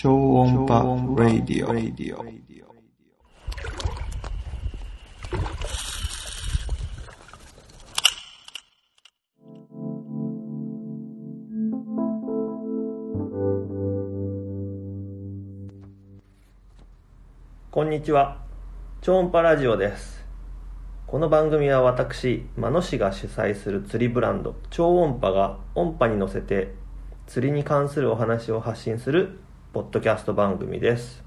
超音波ラディオ。こんにちは。超音波ラジオです。この番組は私真野市が主催する釣りブランド超音波が音波に乗せて釣りに関するお話を発信するポッドキャスト番組です。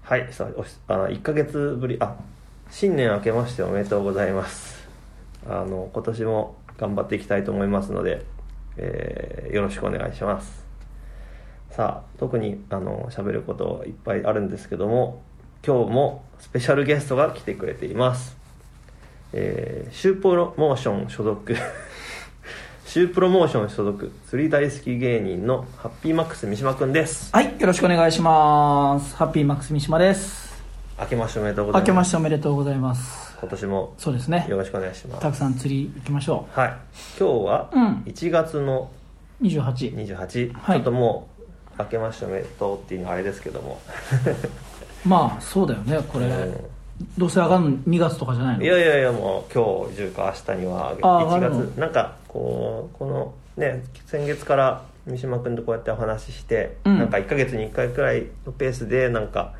はいさああ1ヶ月ぶりあ新年明けましておめでとうございます。あの今年も頑張っていきたいと思いますので、えーよろしくお願いします。さあ特にあの喋ることいっぱいあるんですけども今日もスペシャルゲストが来てくれています、えー、シュープロモーション所属シュープロモーション所属釣り大好き芸人のハッピーマックス三島くんですはい、よろしくお願いします。ハッピーマックス三島です。明けましておめでとうございます明けましておめでとうございます。今年もそうですねよ。ろしくお願いしますたくさん釣り行きましょはい今日はうん1月のう。28。28、はいちょっともう明けましておめでとうっていうのはあれですけどもまあ、そうだよね、これ。うんどうせ上がるの2月とかじゃないの？いやいやいやもう今日中か明日には1ああるの？月なんかこうこのね先月から三島君とこうやってお話しして、うん。なんか1か月に1回くらいのペースでなんか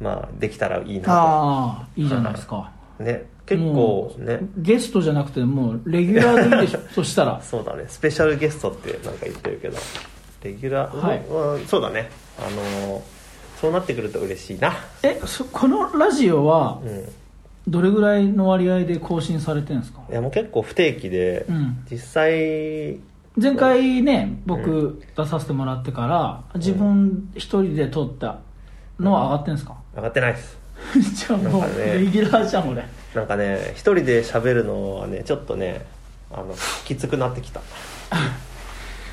まあできたらいいなああ、いいじゃないですか。とね結構ね。ゲストじゃなくて、もう、レギュラーでいいでしょ？そしたら。そうだね。スペシャルゲストってなんか言ってるけど。レギュラー、はい。うんそうだね。あのーそうなってくると嬉しいな。え、そこのラジオはう、ん。どれぐらいの割合で更新されてるんですか？いやもう結構不定期で、うん。実際前回ね、僕出させてもらってから、自分一人で撮ったのは上がってるんですか？上がってないです。じゃあもうなんかねレギュラーじゃん俺。なんかね一人で喋るのはねちょっとねあのきつくなってきた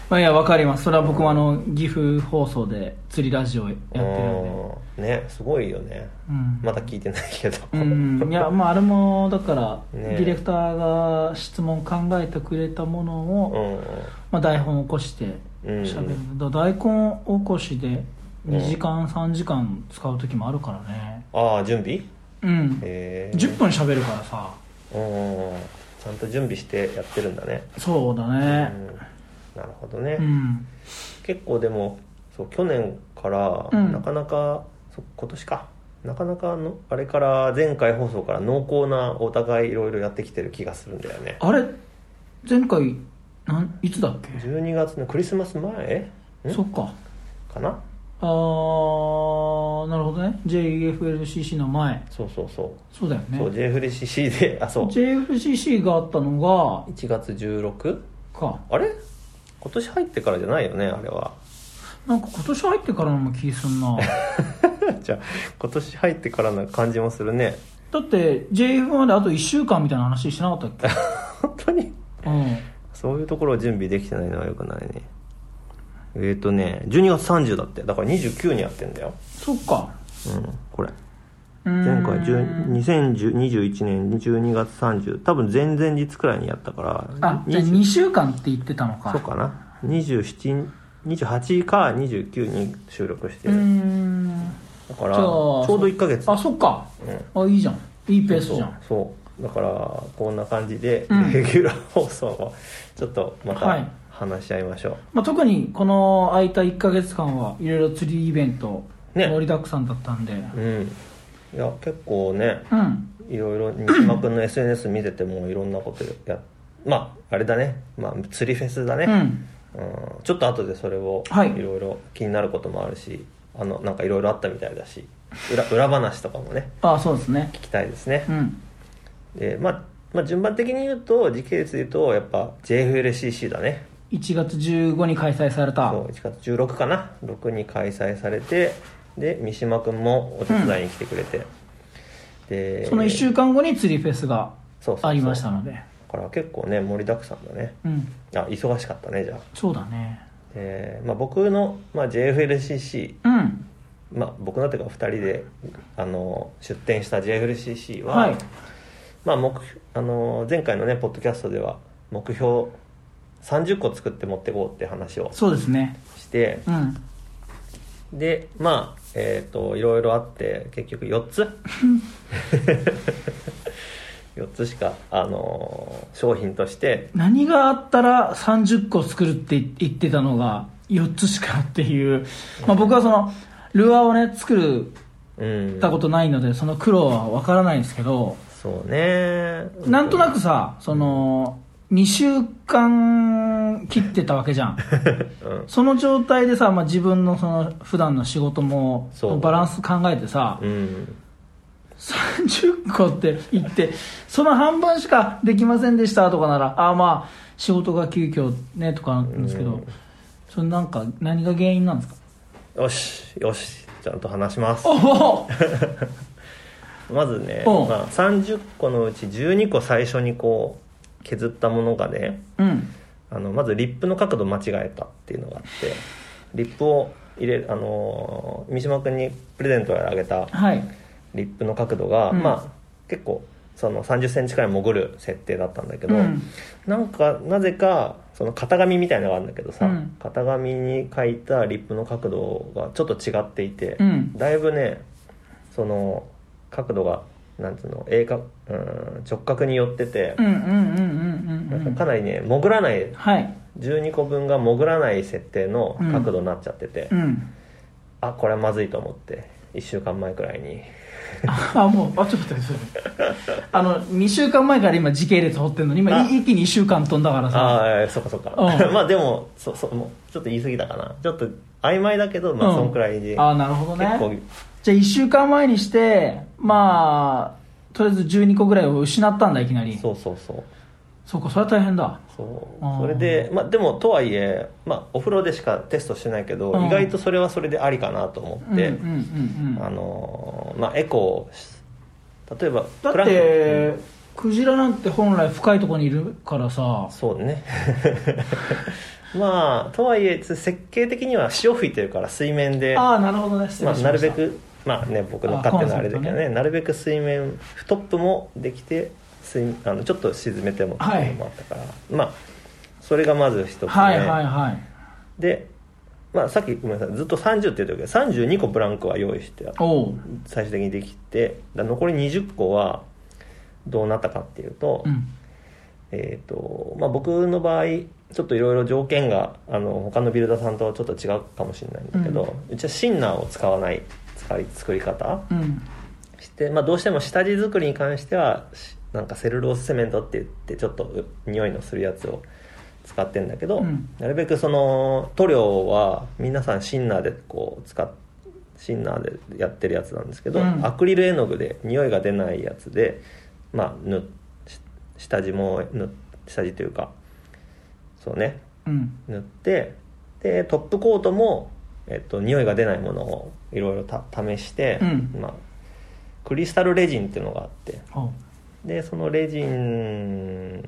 まあいやわかります。それは僕もあの岐阜放送で釣りラジオやってるんで。うんねすごいよね。うん、まだ聞いてないけど、うん、いやまああれもだから、ね。ディレクターが質問考えてくれたものを、うん。まあ、台本を起こしてうん。喋る、だから大根起こしで2時間、3時間使う時もあるからね。ああ準備？うん、へえ10分喋るからさ。うんちゃんと準備してやってるんだね。そうだうん。ねなるほどね、うん、結構でもそう去年からうん。なかなか、そ今年か。なかなかのあれから前回放送から濃厚なお互いいろいろやってきてる気がするんだよね。あれ？前回なんいつだっけ？12月のクリスマス前？ん？そっか。かな？あーなるほどね。JFLCC の前。そうそうそう。そうだよね。そう JFCC であそう。JFCC があったのが1月 16? か。あれ？今年入ってからじゃないよねあれは。なんか今年入ってからの気すんな。じゃあ今年入ってからな感じもするね。だって JF まであと1週間みたいな話しなかったっけ？本当に？うん。そういうところを準備できてないのはよくないね。えっ、ー、とね12月30だって。だから29にやってんだよ。そっか。うんこれ前回10 2021年12月30多分前々日くらいにやったからあじゃあ20 2週間って言ってたのか。そうかな。27 28か29に収録して。る、ん。だからちょうど1ヶ月。あそっか。あいいじゃん。いいペースじゃん。そうだからこんな感じでうん。レギュラー放送をちょっとまたはい。話し合いましょう、まあ、特にこの空いた1ヶ月間はいろいろ釣りイベントね。盛りだくさんだったんで。うんいや結構ねうん。いろいろ西島君の SNS 見ててもいろんなことやまああれだね、まあ、釣りフェスだね、うん。うん。ちょっと後でそれをはい。いろいろ気になることもあるし、あのなんかいろいろあったみたいだし裏裏話とかもねあそうですね。聞きたいですね。う、ん。でまあまあ、順番的に言うと時系列で言うとやっぱ JFLCC だね。1月15に開催された。そう1月16かな。6に開催されてで三島君もお手伝いに来てくれて、でその1週間後に釣りフェスがそうそうそう。ありましたので。だから結構ね盛りだくさんだね。うん。あ忙しかったねじゃあ。そうだね。で、まあ、僕の、まあ、JFLCC うん。まあ、僕のというか2人であの出展した JFLCC は、はい。まあ、目あの前回のねポッドキャストでは目標30個作って持っていこうって話をそうですね。してうんでまあえっ、といろいろあって結局4つ。4つしか、あのー商品として。何があったら30個作るって言ってたのが4つしかっていう、まあ、僕はそのルアーをね作るうん。たことないのでその苦労は分からないんですけど。そうね。なんとなくさその2週間切ってたわけじゃん。うん。その状態でさ、まあ、自分のその普段の仕事もバランス考えてさうん。30個って言ってその半分しかできませんでしたとかならああまあ仕事が急遽ねとかなんですけど、それなんか何が原因なんですか？よしよしちゃんと話します。まずね、う。んまあ、30個のうち12個最初にこう削ったものがねうん。あのまずリップの角度間違えたっていうのがあってリップを入れるあのー三島君にプレゼントであげたはい。リップの角度が、うん。まあ結構その3 0センチくらい潜る設定だったんだけど、うん。なんかなぜかその型紙みたいなのがあるんだけどさ、うん。型紙に書いたリップの角度がちょっと違っていて、うん。だいぶねその角度がなんつうの？鋭角うん直角に寄っててうん、うんうんうんかうんかなりね潜らないはい。12個分が潜らない設定の角度になっちゃってて、うん。あこれはまずいと思って1週間前くらいに。あもうあちょっと待ってあの2週間前から今時系列掘ってんのに今あ。一気に1週間飛んだからさ。ああそっかそっか、うん。まあでもそそもうちょっと言い過ぎたかな。ちょっと曖昧だけどまあうん。そんくらいで、ああなるほど結構ねじゃあ1週間前にしてまあとりあえず12個ぐらいを失ったんだいきなり。そうそうそう。そうかそれは大変だ。そう。それでまあでもとはいえ、まあ、お風呂でしかテストしてないけど、うん。意外とそれはそれでありかなと思って、エコをし例えばだってクジラなんて本来深いところにいるからさ。そうね。まあとはいえ設計的には潮吹いてるから水面で。ああなるほどね。失まあ、なるべくまあね僕の勝手なあれだけどねあコンセプトなるべく水面トップもできて水あのちょっと沈めてもっていうのもあったから、まあそれがまず一つ目、はいはいはい。で、まあ、さっきごめんなさいずっと30って言ったけ。ど32個ブランクは用意して最終的にできてだ残り20個はどうなったかっていうと,、うん。えーとまあ、僕の場合ちょっといろいろ条件があの他のビルダーさんとちょっと違うかもしれないんだけど、うちはシンナーを使わない作り方？うん。して、まあ、どうしても下地作りに関してはしなんかセルロースセメントって言ってちょっとう匂いのするやつを使ってんだけど、うん。なるべくその塗料は皆さんシンナーでこう使っシンナーでやってるやつなんですけど、うん。アクリル絵の具で匂いが出ないやつで、まあ、塗下地も塗っ下地というかそうね。うん。塗ってでトップコートも、えっと、匂いが出ないものをいろいろた試して、うん。まあ、クリスタルレジンっていうのがあって。でそのレジン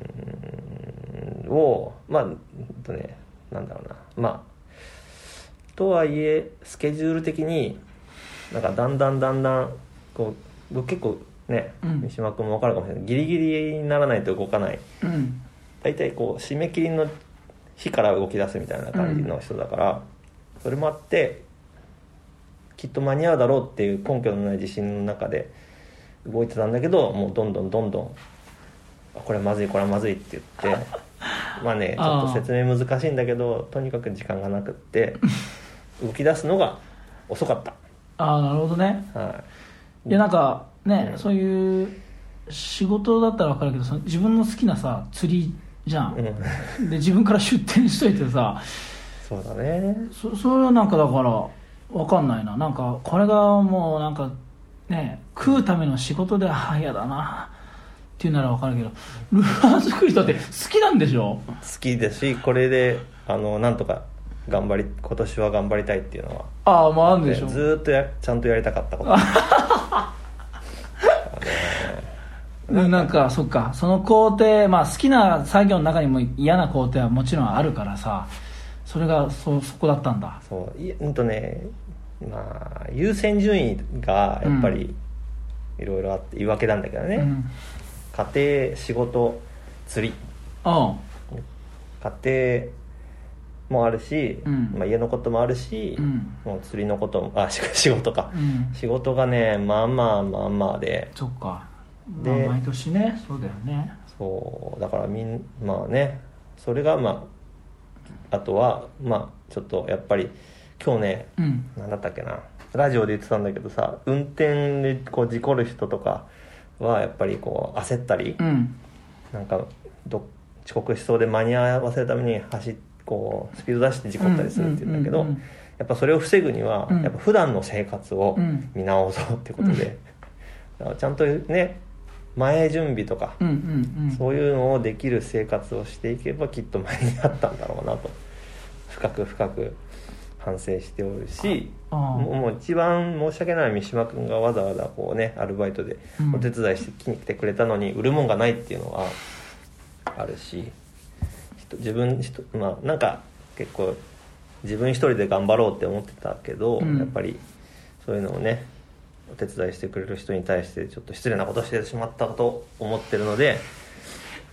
をまあうんとねなんだろうな。まあとはいえスケジュール的になんかだんだんだんだんこう僕結構ねうん。三島君も分かるかもしれない。ギリギリにならないと動かない。うん。大体こう締め切りの日から動き出すみたいな感じの人だから、それもあってきっと間に合うだろうっていう根拠のない自信の中で動いてたんだけどもうどんどんどんどんあこれまずいこれはまずいって言って まあねちょっと説明難しいんだけどとにかく時間がなくって 動き出すのが遅かっああなるほどね。た、はい。いやなんかね、うん。そういう仕事だったら分かるけどその自分の好きなさ釣りじゃん、うん、で自分から出店しといてさ。そうだね。そそれはなんかだから分かんないな。なんかこれがもうなんかね食うための仕事でああ嫌だな。っていうなら分かるけどルアー作りだって好きなんでしょ？好きですしこれであのなんとか頑張り今年は頑張りたいっていうのは。ああまああるんでしょ？ずーっとやちゃんとやりたかったこと。うんなんかそっか。その工程まあ好きな作業の中にも嫌な工程はもちろんあるからさそれがそそこだったんだ。そういうんとねまあ優先順位がやっぱりいろいろあって言い訳なんだけどね、うん。家庭仕事釣り。あ。家庭もあるし、うん。まあ、家のこともあるし、うん。もう釣りのこともあし 仕事か、うん。仕事がねまあまあまあまあで。そっか。でまあ毎年ねそうだよね。そうだからみんまあねそれがまああとはまあちょっとやっぱり今日ねうん。何だったっけな。ラジオで言ってたんだけどさ運転でこう事故る人とかはやっぱりこう焦ったり、うん。なんかど遅刻しそうで間に合わせるために走っこうスピード出して事故ったりするっていうんだけど、うんうんうんうんやっぱそれを防ぐには、うん。やっぱ普段の生活をうん。見直そうってことで、だからちゃんとね前準備とか、うんうんうん。そういうのをできる生活をしていけばきっと前になったんだろうなと。深く深く反省しておるしああもう一番申し訳ない三島君がわざわざこうねアルバイトでうん。お手伝いして来に来てくれたのに売るもんがないっていうのはあるし人自分人まあなんか結構自分一人で頑張ろうって思ってたけど、うん。やっぱりそういうのをねお手伝いしてくれる人に対してちょっと失礼なことをしてしまったと思ってるので。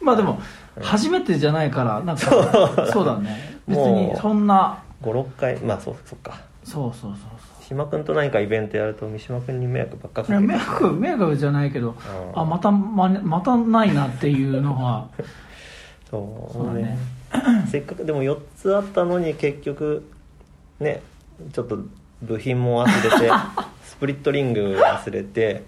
まあでも初めてじゃないからなんかそう。だね。別にそんな。56回まあそうそっか。そうそうそう三島君と何かイベントやると三島君に迷惑ばっかかけ迷惑迷惑じゃないけどうん。あまたままたないなっていうのが そうね。ね。せっかくでも4つあったのに結局ねちょっと部品も忘れて。ス プリットリング忘れて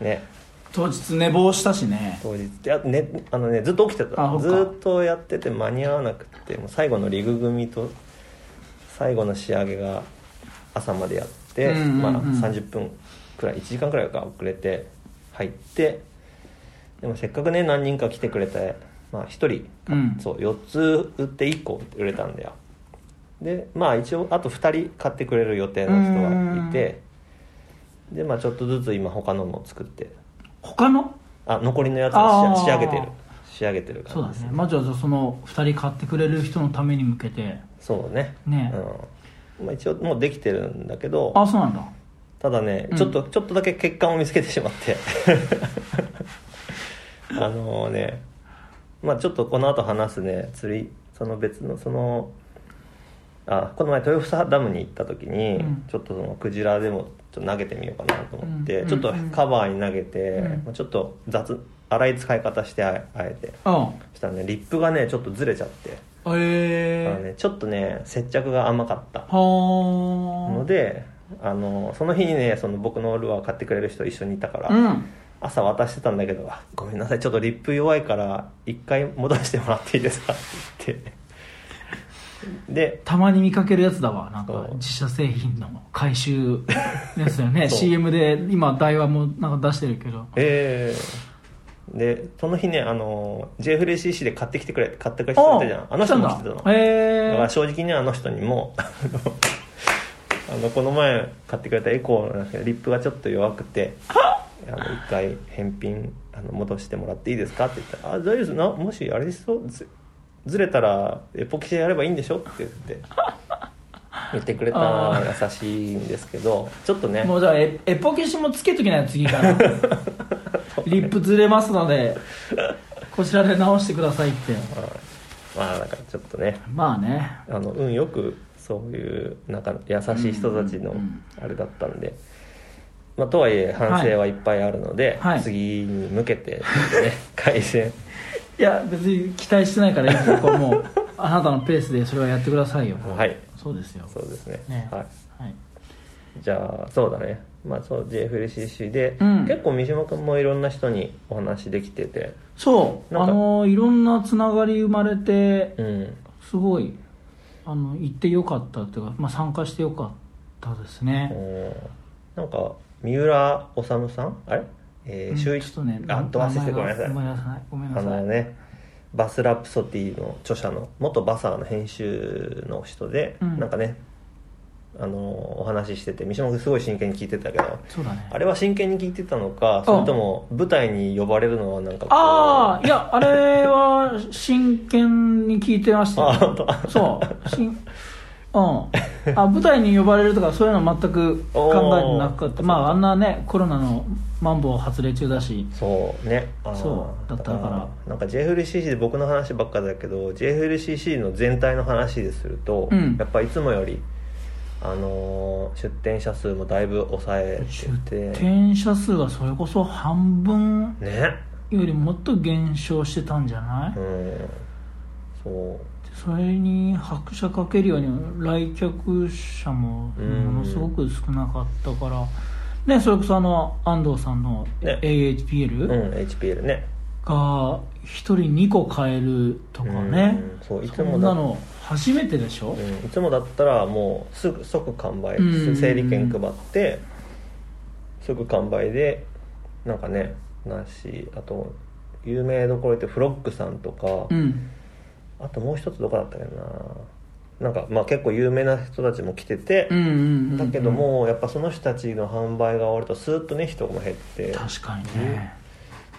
ね。当日寝坊したしね。当日いや、ねあのね、ずっと起きてた。ずっとやってて間に合わなくてもう最後のリグ組と最後の仕上げが朝までやって、うんうんうん。まあ、30分くらい1時間くらいか遅れて入ってでもせっかくね何人か来てくれて、まあ、1人うん。そう4つ売って1個売れたんだよ。でまあ一応あと2人買ってくれる予定の人がいてでまあちょっとずつ今他のも作って。他の？あ残りのやつを仕仕上げてる。仕上げてるそうだ感じですね。まずはじゃあその2人買ってくれる人のために向けて。そうね。ね。うん。まあ、一応もうできてるんだけど。あそうなんだ。ただねうん。ちょっと、ちょっとだけ欠陥を見つけてしまって。あのねまあちょっとこの後話すね。釣りその別のそのあこの前豊房ダムに行った時に、うん。ちょっとそのクジラでもちょっと投げてみようかなと思って、うんちょっとカバーに投げて、うん。まあ、ちょっと雑粗い使い方してああえてうんそしたらねリップがねちょっとずれちゃって、えあのね、ちょっとね接着が甘かったはあ。のであのその日にねその僕のルアー買ってくれる人一緒にいたから、うん。朝渡してたんだけどあ「ごめんなさいちょっとリップ弱いから一回戻してもらっていいですか?」って言ってでたまに見かけるやつだわ。なんか自社製品の回収のやつだよね。CM で今台湾もなんか出してるけど。えー。でその日ねあの JFLCC で買ってきてくれ買ってくれる人いたじゃん。あの人も来てたの。だ。へえから正直にあの人にも あのこの前買ってくれたエコーなんですけどリップがちょっと弱くてあの一回返品あの戻してもらっていいですか？って言ったら「あ大丈夫です。なもしあれですよずずれたらエポキシでやればいいんでしょ?」って言って言ってくれたあ優しいんですけどちょっとね。もうじゃあエエポ消しもつけときなよ次から。リップずれますのでこちらで直してくださいって。まあなんかちょっとね。まあね。あの運よくそういうなんか優しい人たちのあれだったんで、まあ、とはいえ反省はいっぱいあるので、はい。次に向けてちょっとね改善いや別に期待してないからいいですよ。これもうあなたのペースでそれはやってくださいよ。はい。そうですよ。そうですね。ね。はい、はい。じゃあそうだね。まあそう JFLCC で、うん。結構三島君もいろんな人にお話できてて。そう。あのいろんなつながり生まれてうん。すごいあの行ってよかったっていうか、まあ、参加してよかったですね、うんなんか三浦治さん？あれ？えー、うん周一ちょっとねあと忘れてごめんなさい。ごめんなさい。ごめんなあさい。のねバスラプソディの著者の元バサーの編集の人で、うん。なんかねあのお話ししてて三島君すごい真剣に聞いてたけどそうだね。あれは真剣に聞いてたのかそれとも舞台に呼ばれるのはなんかこうああいやあれは真剣に聞いてましたよ。あ本当。そう。しんうん。あ舞台に呼ばれるとかそういうの全く考えてなかった。まああんなねコロナのマンボウ発令中だし。そうね。そうだったから。なんか JFLCC で僕の話ばっかだけど JFLCC の全体の話ですると、うん。やっぱいつもよりあのー出店者数もだいぶ抑えてて。転車数はそれこそ半分ね。よりもっと減少してたんじゃない、うん。そうそれに拍車かけるように来客者もうんものすごく少なかったから、ね、それこそあの安藤さんのね。AHPL うん HPL ね。が1人2個買えるとかね。うんそういつそもだ。んなの初めてでしょ、うんいつもだったらもうすぐ即完売うん。整理券配ってすぐ完売でなんかねなしあと有名どころでフロッグさんとか、うんあともう一つどこだったっけな。なんかまあ結構有名な人たちも来ててうん、うんうんうんだけどもやっぱその人たちの販売が終わるとスーッとね人も減って。確かにね、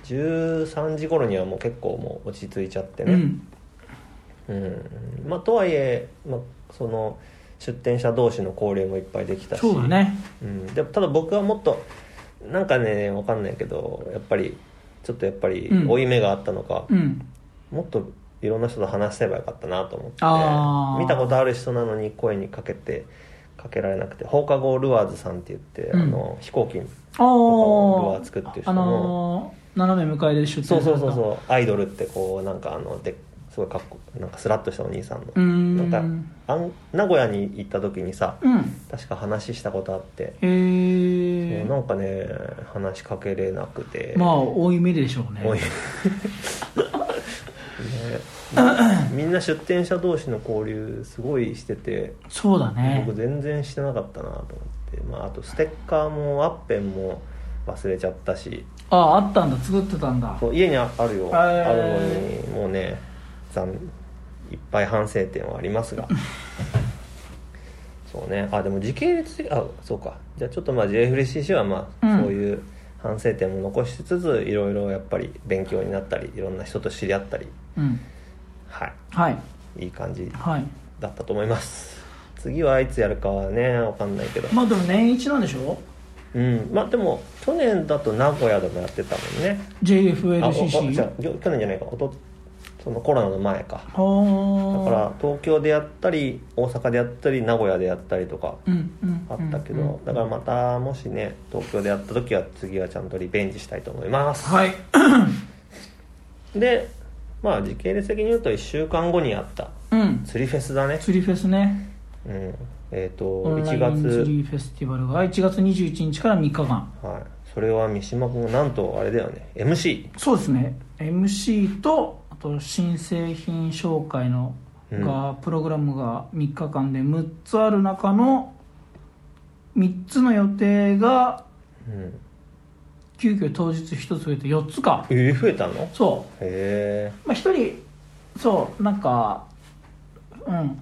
13時頃にはもう結構もう落ち着いちゃってね、うん。うん。まあ、とはいえ、まあ、その出店者同士の交流もいっぱいできたし。そうだね。うん、でただ僕はもっとなんかねわかんないけどやっぱりちょっとやっぱりうん。負い目があったのか、うん。もっといろんな人と話せばよかったなと思って見たことある人なのに声にかけてかけられなくて放課後ルアーズさんって言って、うん。あの飛行機あルアあー作ってる人あののー斜め向かいで出店そうそうそううそう。アイドルってこうなんかあのですごいかっこなんかスラッとしたお兄さんの。ん。なんかあん名古屋に行った時にさうん。確か話したことあって、へえそうなんかね話しかけれなくて。まあ多い目でしょうね。おい。ねみんな出店者同士の交流すごいしててそうだね。僕全然してなかったなと思って、まあ、あとステッカーもワッペンも忘れちゃったし。あああったんだ。作ってたんだ。そう家にああるよ、ー。あるのにもうね残いっぱい反省点はありますが。そうね。あでも時系列的あそうか。じゃあちょっとまあ JFCC はまあ、うん。そういう反省点も残しつついろいろやっぱり勉強になったりいろんな人と知り合ったり。うん。ははい。いいい感じはい。だったと思います。次はいつやるかはねわかんないけど。まあでも年一なんでしょ？うん。まあでも去年だと名古屋でもやってたもんね。JFLCC 去年じゃないか。おとそのコロナの前か。はだあから東京でやったり大阪でやったり名古屋でやったりとかあったけど、だからまたもしね東京でやった時は次はちゃんとリベンジしたいと思います、はい。でまあ時系列的に言うと1週間後にあったうん。釣りフェスだね。釣りフェスね。うん。えっ、とオンライ1ン釣月。りフェスティバルが1月21日から3日間。はい。それは三島君がなんとあれだよね。MC そうですね。MC とあと新製品紹介のが、プログラムが3日間で6つある中の3つの予定がうん。急遽当日1つ増えて4つか。えー、増えたの？そへえうまあ1人そうなんかうん。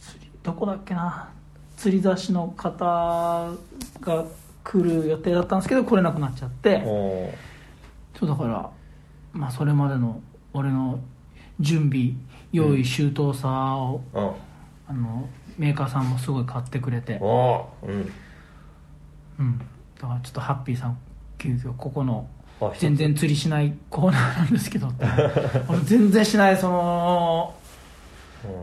釣りどこだっけな。釣り雑誌の方が来る予定だったんですけど来れなくなっちゃって。そうだからまあそれまでの俺の準備用意周到さを、うん。あのメーカーさんもすごい買ってくれて。うん。うん。だからちょっとハッピーさん急遽ここの全然釣りしないコーナーなんですけど 俺全然しないその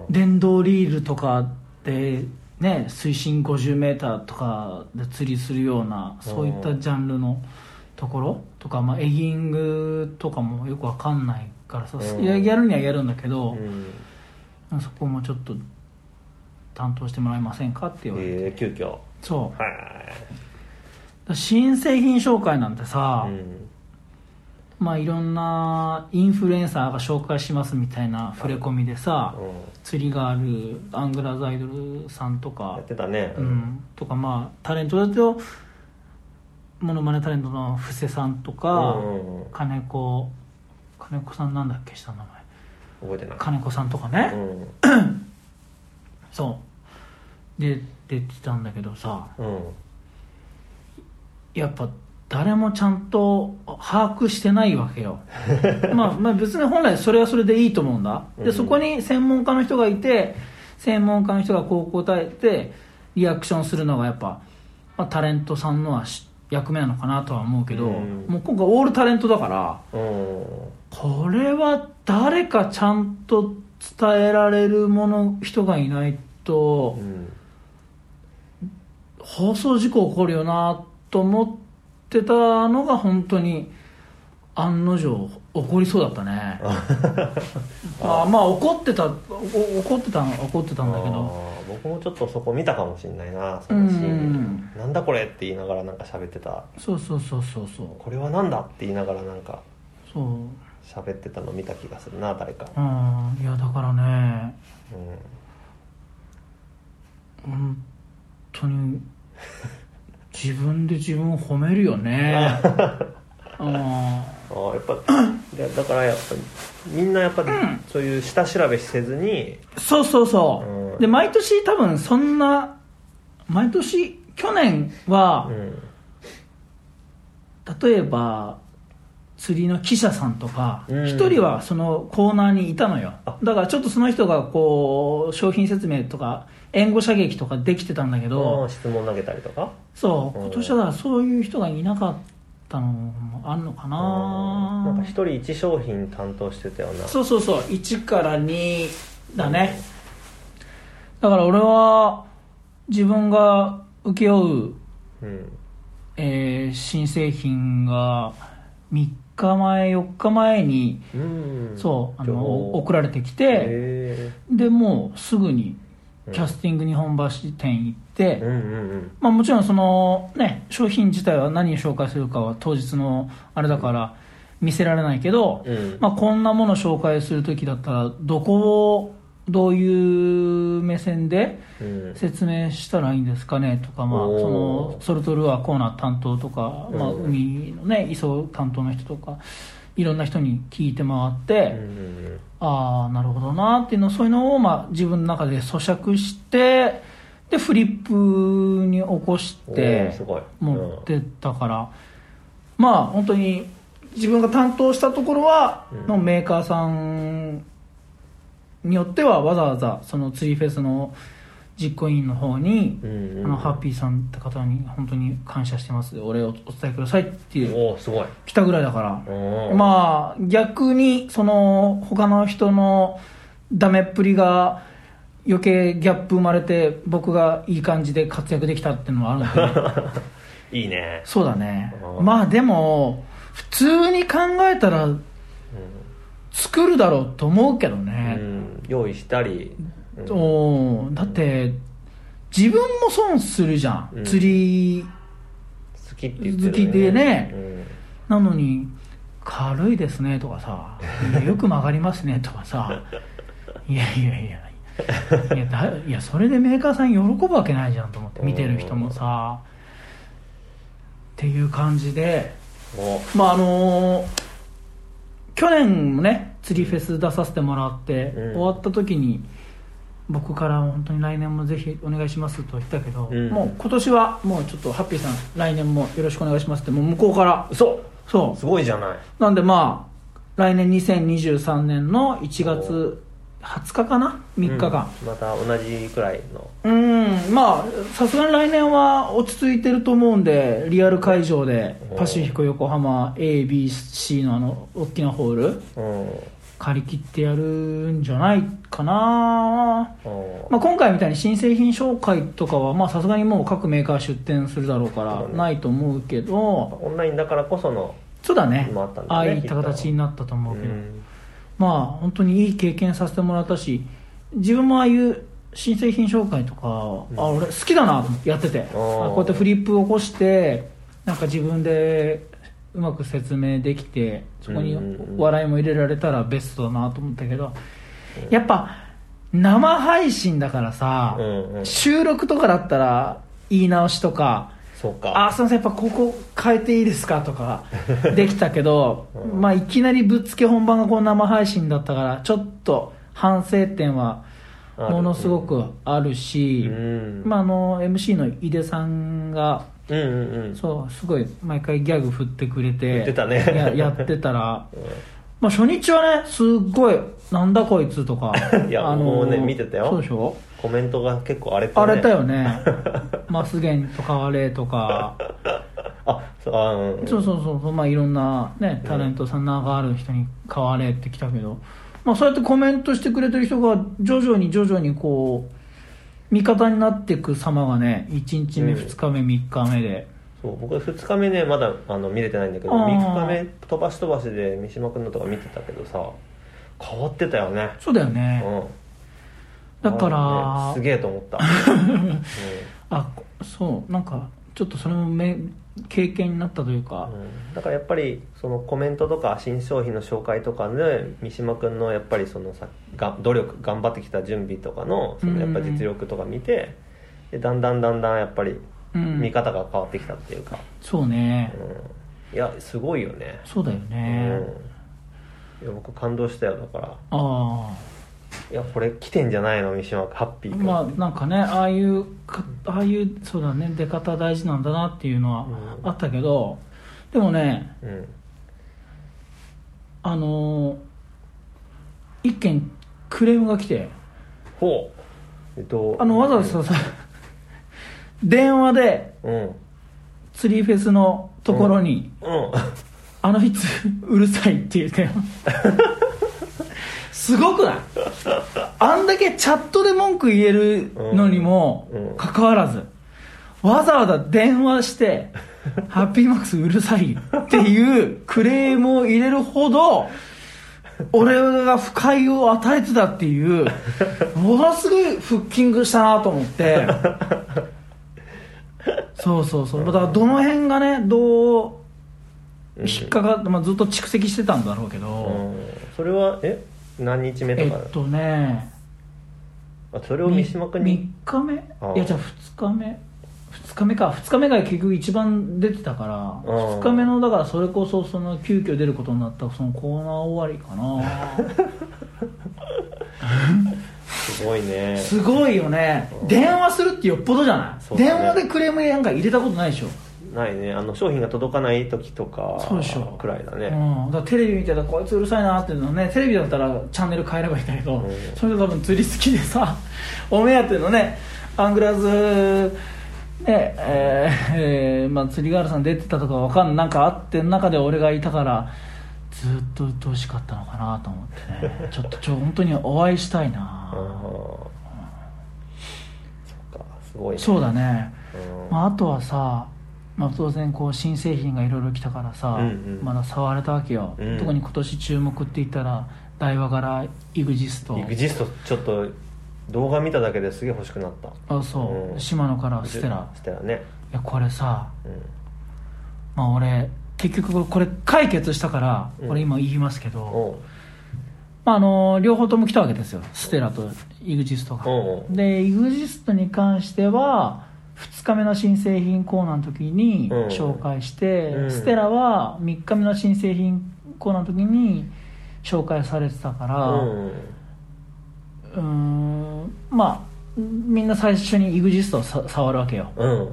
うん。電動リールとかでね水深 50m とかで釣りするようなそういったジャンルのところとか、まあ、エギングとかもよくわかんないからさ、うん。いややるにはやるんだけど、うん。そこもちょっと担当してもらえませんかって言われて、えー、急遽。はそう。い。新製品紹介なんてさ、うん。まあいろんなインフルエンサーが紹介しますみたいな触れ込みでさ、うん。釣りがあるアングラーズアイドルさんとやかっ、てたね。うん、とかまあタレントだとモノマネタレントの布施さんとか、うんうん。金子金子さんなんだっけ下の名前。覚えてない。金子さんとかね、うん。そう。で出てたんだけどさ。うん。やっぱ誰もちゃんと把握してないわけよ。まあ、まあ別に本来それはそれでいいと思うんだ。うん。でそこに専門家の人がいて専門家の人がこう答えてリアクションするのがやっぱ、まあ、タレントさんのはし役目なのかなとは思うけど、うん。もう今回オールタレントだからうんこれは誰かちゃんと伝えられるもの人がいないとうん。放送事故起こるよなと思ってたのが本当に案の定起こりそうだったね。まあまあ怒ってたお怒ってた怒ってたんだけど僕もちょっとそこ見たかもしれないなそうんのシーン。なんだこれって言いながらなんか喋ってた。そうそうそうそう。そうこれはなんだって言いながらなんかそう。喋ってたの見た気がするな誰か。うん。いやだからね。うん。本当に。自分で自分を褒めるよね。う んああやっぱでだからやっぱみんなやっぱそういう下調べせずに。そうそうそう、うん。で毎年多分そんな毎年去年はう、ん。例えば釣りの記者さんとかうん。一、人はそのコーナーにいたのよ。あ。だからちょっとその人がこう商品説明とか援護射撃とかできてたんだけあどあ質問投げたりとか？そう。うん。今年はそういう人がいなかったのもあんのかうんな。なんか一人一商品担当してたような。そうそうそう。1から2だね、だから俺は自分が請け負う、うん。えー新製品が3日前4日前に、うん。そうあの送られてきてへでもうすぐにうん。キャスティング日本橋店行っうんうんうん。まあ、もちろんその、ね、商品自体は何を紹介するかは当日のあれだから見せられないけど、うん。まあ、こんなものを紹介する時だったらどこをどういう目線でうん。説明したらいいんですかね？とか、まあ、そのソルトルアーコーナー担当とか、まあ、うん海のね磯担当の人とかいろんな人に聞いて回って、ああなるほどなっていうのそういうのを、まあ、自分の中で咀嚼してでフリップに起こしおて持ってったから、まあ本当に自分が担当したところは、うん。のメーカーさんによってはわざわざその釣りフェスの実行委員の方に、うんうん。あのハッピーさんって方に本当に感謝してます。お礼をお伝えくださいっていうおおすごい。来たぐらいだから。まあ逆にその他の人のダメっぷりが余計ギャップ生まれて僕がいい感じで活躍できたっていうのもあるんで。いいね。そうだね。うん。まあでも普通に考えたら作るだろうと思うけどうね、ん。用意したり。うん。おーだって自分も損するじゃん、うん。釣り好きって言ってる好きでね。うん。なのに軽いですねとかさ。よく曲がりますねとかさ。いやいやいやいやだいやそれでメーカーさん喜ぶわけないじゃんと思って見てる人もさ。っていう感じでお。まああの去年もね釣りフェス出させてもらって、うん。終わった時に僕から本当に来年もぜひお願いしますと言ったけど、うん。もう今年はもうちょっとハッピーさん来年もよろしくお願いしますってもう向こうから嘘。そう。すごいじゃない。なんでまあ来年2023年の1月20日かな？3日間。うん。また同じくらいの。うん。まあさすがに来年は落ち着いてると思うんでリアル会場でおパシフィコ横浜 ABC のあの大きなホール。うん。借り切ってやるんじゃないかな、うん。まあ、今回みたいに新製品紹介とかはまあさすがにもう各メーカー出店するだろうからないと思うけど。オンラインだからこそのそうだね。ねああいった形になったと思うけど、うんまあ本当にいい経験させてもらったし自分もああいう新製品紹介とか、あ俺好きだなと思ってやってて。あこうやってフリップを起こしてなんか自分でうまく説明できてそこに笑いも入れられたらベストだなと思ったけどやっぱ生配信だからさ、収録とかだったら言い直しとかそうか。あすいませんやっぱここ変えていいですかとか できたけど、うん。まあいきなりぶっつけ本番がこう生配信だったからちょっと反省点はものすごくあるし、うん。まあ、あの MC の井出さんがうんうんうん。そうすごい毎回ギャグ振ってくれて振ってたね。ややってたら、まあ、初日はねすっごいなんだこいつとか いやもうね見てたよ。そうでしょコメントが結構荒れた荒れたよね。マスゲンとかあれとか。あそうあうん。そうそうそうそう。まあいろんなねタレントさん名がある人に買われってきたけど、まあそうやってコメントしてくれてる人が徐々に徐々にこう味方になっていく様がね1日目うん。2日目3日目で、そう僕2日目ねまだあの見れてないんだけどあー。3日目飛ばし飛ばしで三島君のとか見てたけどさ変わってたよね。そうだよね、うんだから。すげえと思った、うん。あそう。なんかちょっとそれもめ経験になったというか、うん。だからやっぱりそのコメントとか新商品の紹介とかで三島君のやっぱりそのさが努力頑張ってきた準備とかのそのやっぱ実力とか見て、でだんだんだんだんやっぱりうん。見方が変わってきたっていうか、そうね、うん。いやすごいよね。そうだよね、うん、いや僕感動したよだから。ああいやこれ来てんじゃないの三島。君ハッピー君まあなんかねああいうかああいうそうだね出方大事なんだなっていうのはうん。あったけど、でもねうん。あのー一件クレームが来て。ほう。えっとあのわざわざさ、電話でうん。釣りフェスのところに、うん。あのいつうるさいって言って。よ すごくない？あんだけチャットで文句言えるのにもかかわらずわざわざ電話して「ハッピーマックスうるさい」っていうクレームを入れるほど俺が不快を与えてたっていうものすごいフッキングしたなと思って。そうそうそう。だからどの辺がねどう引っかかって、まあ、ずっと蓄積してたんだろうけど、うん。それはえ？何日目とか、えっとね。あそれを三島君に？3日目？いやじゃあ2日目。2日目か。2日目が結局一番出てたからあ2日目のだからそれこそその急遽出ることになったそのコーナー終わりかすごいね。な すごいよね。電話するってよっぽどじゃない、ね。電話でクレームなんか入れたことないでしょないね。あの商品が届かない時とかそうでしょ。くらいだね、うん、だテレビ見てたらこいつうるさいなっていうのねテレビだったらチャンネル変えればいいんだけど、うん。それで多分釣り好きでさ お目当てのねアングラーズねえーえーまあ、釣りガールさん出てたとかわかんなんかあってん中で俺がいたからずっと鬱陶しかったのかなと思ってね。ちょっとちょ本当にお会いしたいな。あー。そっかすごいね。そうだね、うん。まあ、あとはさ、まあ、当然こう新製品がいろいろ来たからさ、うんうん。まだ触れたわけよ、うん。特に今年注目って言ったら大和柄イグジスト。イグジストちょっと動画見ただけですげえ欲しくなった。あそう、うん。シマノからステラステラね。いやこれさうん。まあ俺結局これ解決したからうん。これ今言いますけど、まあ、あの両方とも来たわけですよ。ステラとイグジストが、でイグジストに関しては2日目の新製品コーナーの時にうん。紹介して、うん。ステラは3日目の新製品コーナーの時に紹介されてたからうん。うーんまあみんな最初にイグジストをさ触るわけよ。うん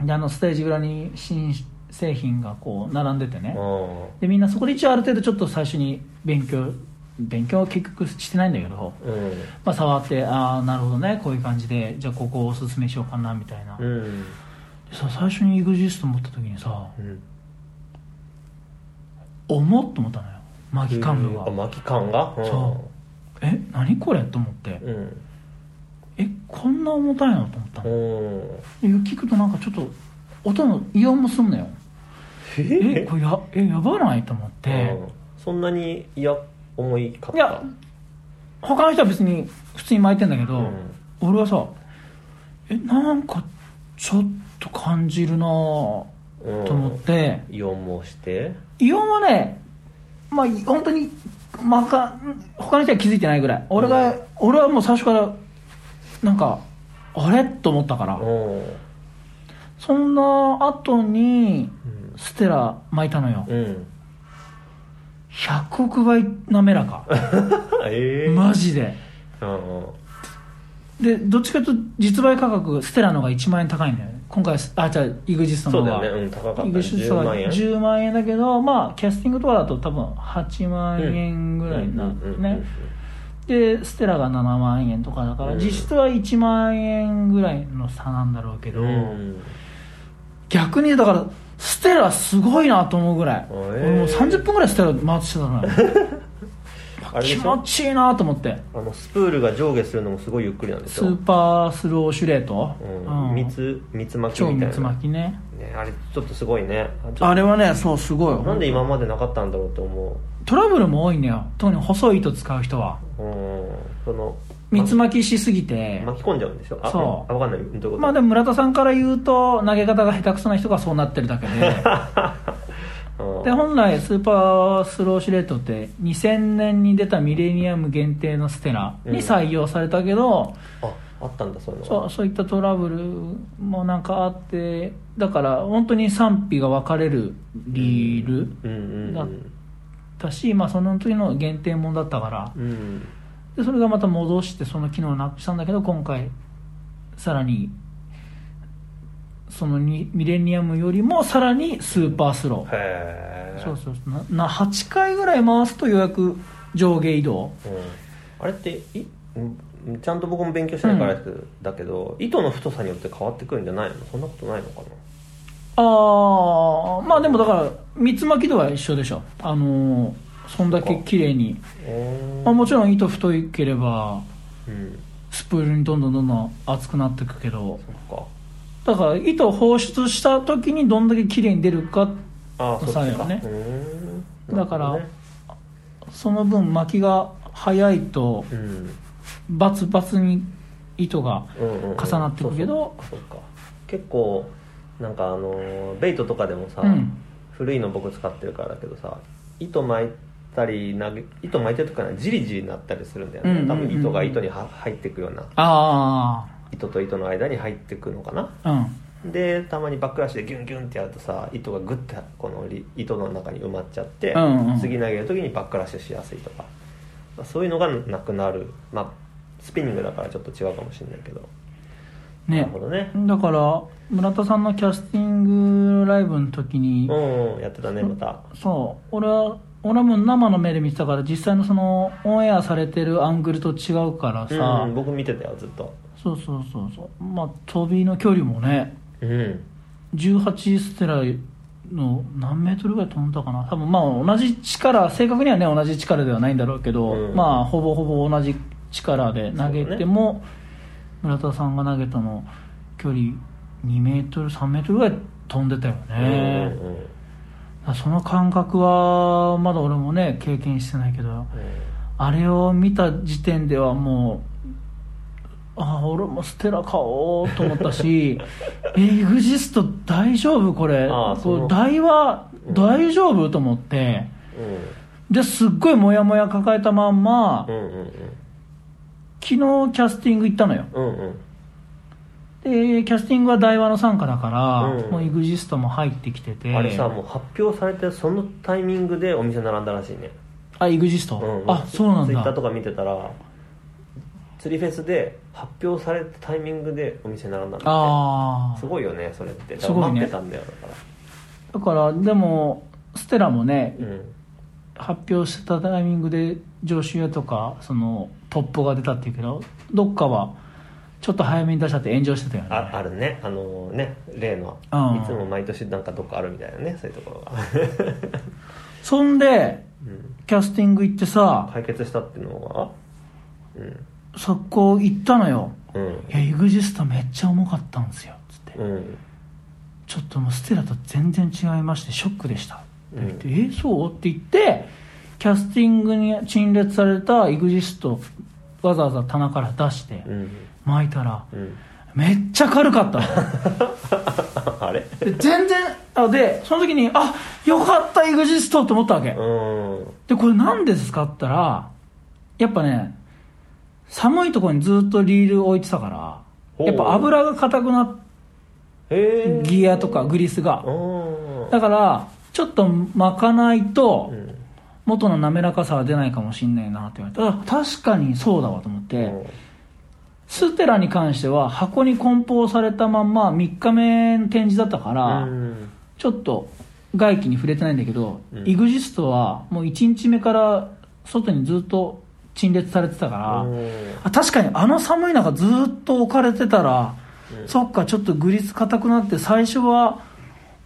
うん。であのステージ裏に新製品がこう並んでてね。うん。でみんなそこで一応ある程度ちょっと最初に勉強勉強は結局してないんだけど、うん。まあ、触ってああなるほどねこういう感じでじゃあここをおすすめしようかなみたいな、でうん。さ最初にイグジスト持った時にさうん。重っと思ったのよ巻き感部が、あ巻き感が？うん。そえ何これ？と思って。うん。えこんな重たいの？と思ったうのん。で聞くとなんかちょっと音の異音もすんのよ。え？えこれやえやばない？と思って、うん。そんなにいや重いかったいや他の人は別に普通に巻いてんだけど、うん。俺はさえなんかちょっと感じるなと思って、イオンもして。イオンはねまあ本当にまか他の人は気づいてないぐらい。俺が、俺はもう最初からなんかあれ？と思ったから、うん。そんな後にうん。ステラ巻いたのよ、うん100億倍滑らか。ええ。マジで。うんでどっちかというと実売価格ステラの方が1万円高いんだよね。今回あじゃあイグジストの方がそうだよね。うん高かったね。イグジストが10万円。10万円だけどまあキャスティングとかだと多分8万円ぐらいになるうん。うんうんうんねでステラが7万円とかだから、うん。実質は1万円ぐらいの差なんだろうけど、うん。逆にだからステラすごいなと思うぐらい、へー。俺もう30分ぐらいステラ回ってたのよ。気持ちいいなと思って。あのスプールが上下するのもすごいゆっくりなんでしスょーパースローシュレート、うん。うん。蜜蜜巻き超みたいな。蜜巻きね。ね、あれちょっとすごいね。あれはねそうすごい。なんで今までなかったんだろうと思トラブルも多いんだよ。特に細い糸使う人は。ううん。その蜜巻きしすぎて巻き込んじゃうんでしょ？あそう。あ分かんない。どういうこと？まあでも村田さんから言うと投げ方が下手くそな人がそうなってるだけで。うん。で本来スーパースローシュレートって2000年に出たミレニアム限定のステラに採用されたけど、ああったんだそういうのそうそういったトラブルもなんかあってだから本当に賛否が分かれるリールうんうんだだし、まあ、その時の限定もんだったから。うんうんでそれがまた戻してその機能をなくしたんだけど今回さらにそのにミレニアムよりもさらにスーパースロー。へえそうそうそう。なな8回ぐらい回すとようやく上下移動。うん、あれっていうんちゃんと僕も勉強してないからですけど、だけど糸の太さによって変わってくるんじゃないの？そんなことないのかな？ああまあでもだから蜜巻きとは一緒でしょ。あのーそんだけ綺麗に。おまあ、もちろん糸太いければうん。スプールにどんどんどんどん厚くなっていくけどだから糸を放出した時にどんだけ綺麗に出るかああそっちそうよね。だからなるその分巻きが早いとうん。バツバツに糸が重なっていくけど結構なんかあのーベイトとかでもさ、うん。古いの僕使ってるからだけどさ糸巻いたり投げ糸巻いてるとかねじりじりになったりするんだよね、うんうんうん多分糸が糸には入っていくような。あ糸と糸の間に入っていくのかな。あうん。でたまにバックラッシュでギュンギュンってやるとさ糸がグッてこのり糸の中に埋まっちゃって、うんうん次投げる時にバックラッシュしやすいとか、まあそういうのがなくなる。まあスピニングだからちょっと違うかもしれないけど。なねるほどね。だから村田さんのキャスティングライブの時にうん、うん、やってたねまた。そう俺は俺はもう生の目で見てたから実際のそのオンエアされてるアングルと違うからさ、うん、僕見てたよずっと。そうそうそうそう。まあ飛びの距離もねうん。18ステラの何メートルぐらい飛んだかな。多分まあ同じ力正確にはね同じ力ではないんだろうけど、うん。まあほぼほぼ同じ力で投げても、村田さんが投げたの距離2メートル3メートルぐらい飛んでたようんね、うんうんその感覚はまだ俺もね経験してないけどあれを見た時点ではもうああ俺もステラ買おうと思ったしえ エグジスト大丈夫これ。これ台は大丈夫と思って。ですっごいモヤモヤ抱えたまんま、うんうんうん。昨日キャスティング行ったのよ。うんうんうんでキャスティングは台湾の傘下だから、うん。もうエグジストも入ってきてて。あれさもう発表されてそのタイミングでお店並んだらしいね。あエグジスト、うん。あそうなんだ。ツイッターとか見てたら釣りフェスで発表されたタイミングでお店並んだんだあすごいよねそれって。すごいね。待ってたんだよだかだからでもステラもね、らうん。発表したタイミングで上州屋とかそのトップが出たっていうけどどっかはちょっと早めに出しちゃって炎上してたよね。ああるね。あのね例の。うん。いつも毎年なんかどっかあるみたいなねそういうところが、そんでうん、キャスティング行ってさ解決したっていうのは？うん。速攻行ったのよ。うん「いやエグジストめっちゃ重かったんですよ」つって、うん。ちょっともうステラと全然違いましてショックでした」って言ってうえそう?」って言ってキャスティングに陳列されたエグジストわざわざ棚から出してうん巻いたらうん。めっちゃ軽かった。の あれ？で全然あでその時にあよかったエグジストと思ったわけ。うん。でこれ何ですかって言ったらやっぱね寒いところにずっとリール置いてたからやっぱ油が硬くなっへえギアとかグリスが。うんだからちょっと巻かないとうん。元の滑らかさは出ないかもしんないなって言われてあ確かにそうだわと思ってステラに関しては箱に梱包されたまんま3日目の展示だったから、うん。ちょっと外気に触れてないんだけど、うん。イグジストはもう1日目から外にずっと陳列されてたから、確かにあの寒い中ずっと置かれてたら、うん。そっかちょっとグリス硬くなって最初は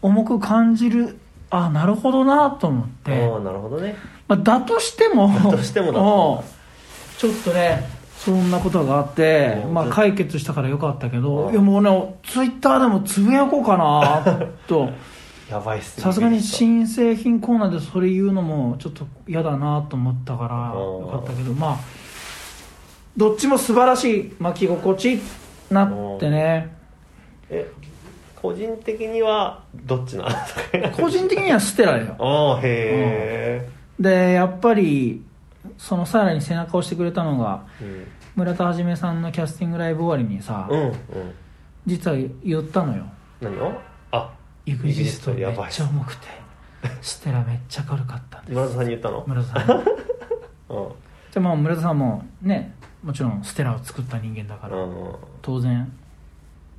重く感じるあなるほどなと思って、ああなるほどね。まあ、だとしてもだとしても ちょっとねそんなことがあってう、ん。まあ、解決したからよかったけどうん。いやもうねツイッターでもつぶやこうかなと。やばいっすね。さすがに新製品コーナーでそれ言うのもちょっと嫌だなと思ったからうん。よかったけどまあどっちも素晴らしい巻き心地なってね。え個人的にはどっちなんですか？個人的にはステラよ。ああへでやっぱりそのさらに背中を押してくれたのがえ村田はさんのキャスティングライブ終わりにさ、うんうん。うん実は言ったのよ。何を？あ。イグジストめっやばい。っすちゃ重くてステラめっちゃ軽かったんです。村田さんに言ったの？村田さんに。うん。でまあ村田さんもねもちろんステラを作った人間だから、うん。当然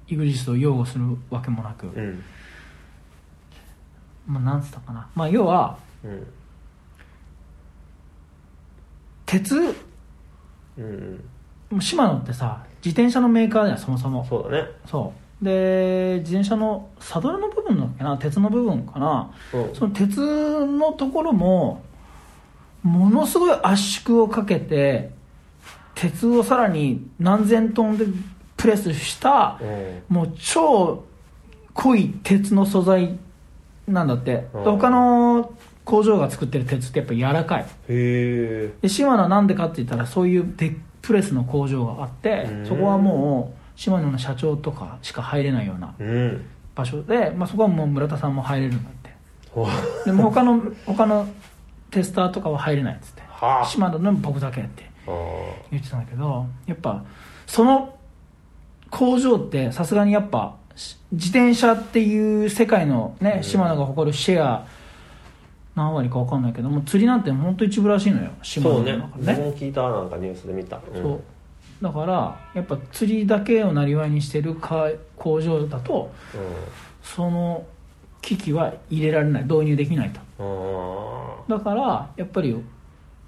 イグジストを擁護するわけもなく、うん。まあ、なんつったかな、まあ、要はうん鉄？うん。うんシマノってさ自転車のメーカーだよそもそも。そうだね。そう。で自転車のサドルの部分なのかな？鉄の部分かな？うん。その鉄のところもものすごい圧縮をかけて鉄をさらに何千トンでプレスしたうん。もう超濃い鉄の素材なんだって。でうん。他の工場が作ってる鉄ってやっぱ柔らかい。へえでシマノはなんでかって言ったらそういうデプレスの工場があってうん。そこはもうシマノの社長とかしか入れないようなうん。場所で、まあ、そこはもう村田さんも入れるんだってほでも他の他のテスターとかは入れないっつって。はあ。島田の僕だけってあ言ってたんだけどやっぱその工場ってさすがにやっぱし自転車っていう世界のねうん。島田が誇るシェア何割か分かんないけども釣りなんて本当一部らしいのよ島の中で僕も聞いたなんかニュースで見た。うん。そう。だからやっぱ釣りだけをなりわいにしてるか工場だとその機器は入れられない導入できないと。うん。あだからやっぱり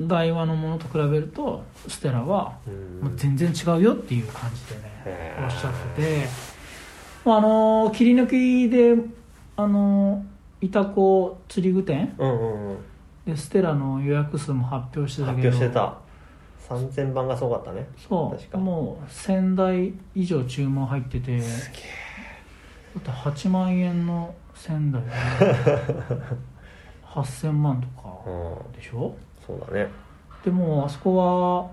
台湾のものと比べるとステラはもう全然違うよっていう感じでねおっしゃってて、まあ、あの切り抜きであのイタコ釣り具店？うんうんうん。でステラの予約数も発表してた発けど。表してた。3000番がすごかったね。そ確か。うもう1000台以上注文入ってて。だって8万円の1000台。で8000万とかうん。でしょ？そうだね。でもあそこは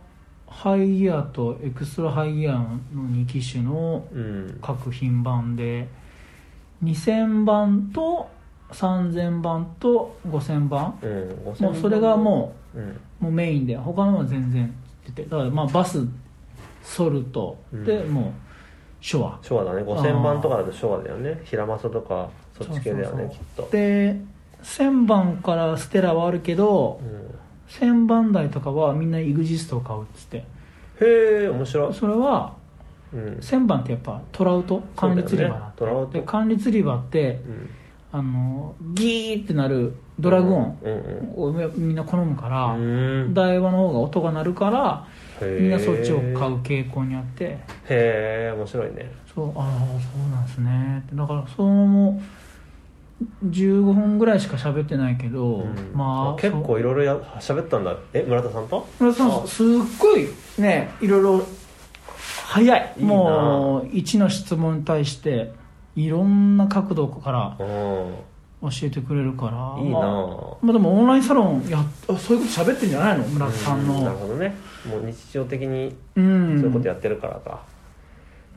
ハイギアとエクストラハイギアの2機種のうん。各品番で2000番と3000番と5000番。うんもうそれがもうん。うもうメインで他のは全然出てだからまあバスソルトでうん。もうショア、昭和だね。5000番とかだと昭和だよね。平正とかそっち系だよねきっと。で1000番からステラはあるけどうん。1000番台とかはみんなイグジストを買うっつって。へえ面白い。それはうん。1000番ってやっぱトラウト管理釣り場ねトラウト。で管理釣り場ってうんあのギーってなるドラグ音をみんな好むから、うん。台話の方が音が鳴るからみんなそっちを買う傾向にあって。へえ面白いね。そうああそうなんですね。だからそのも15分ぐらいしか喋ってないけど、うん。まあ結構いろいろや喋ったんだ。え村田さんと？村田さんすっごいねいろいろ早い。もう1の質問に対していろんな角度からうん教えてくれるから。いいなまあまあ、でもオンラインサロンやあそういうこと喋ってんじゃないの？村田さんうなるのほどね。もう日常的にうん。そういうことやってるからか、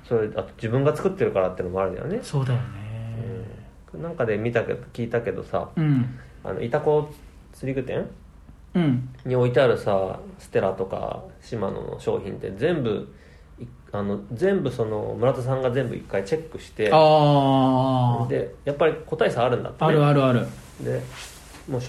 それあと自分が作ってるからってのもあるんだよね、そうだよね。うん。なんかで見たけど聞いたけどさうん。あのイタコ釣り具店うん。に置いてあるさステラとかシマノの商品って全部いあの全部その村田さんが全部一回チェックしてああでやっぱり個体差あるんだって、ね、あるあるある。でもう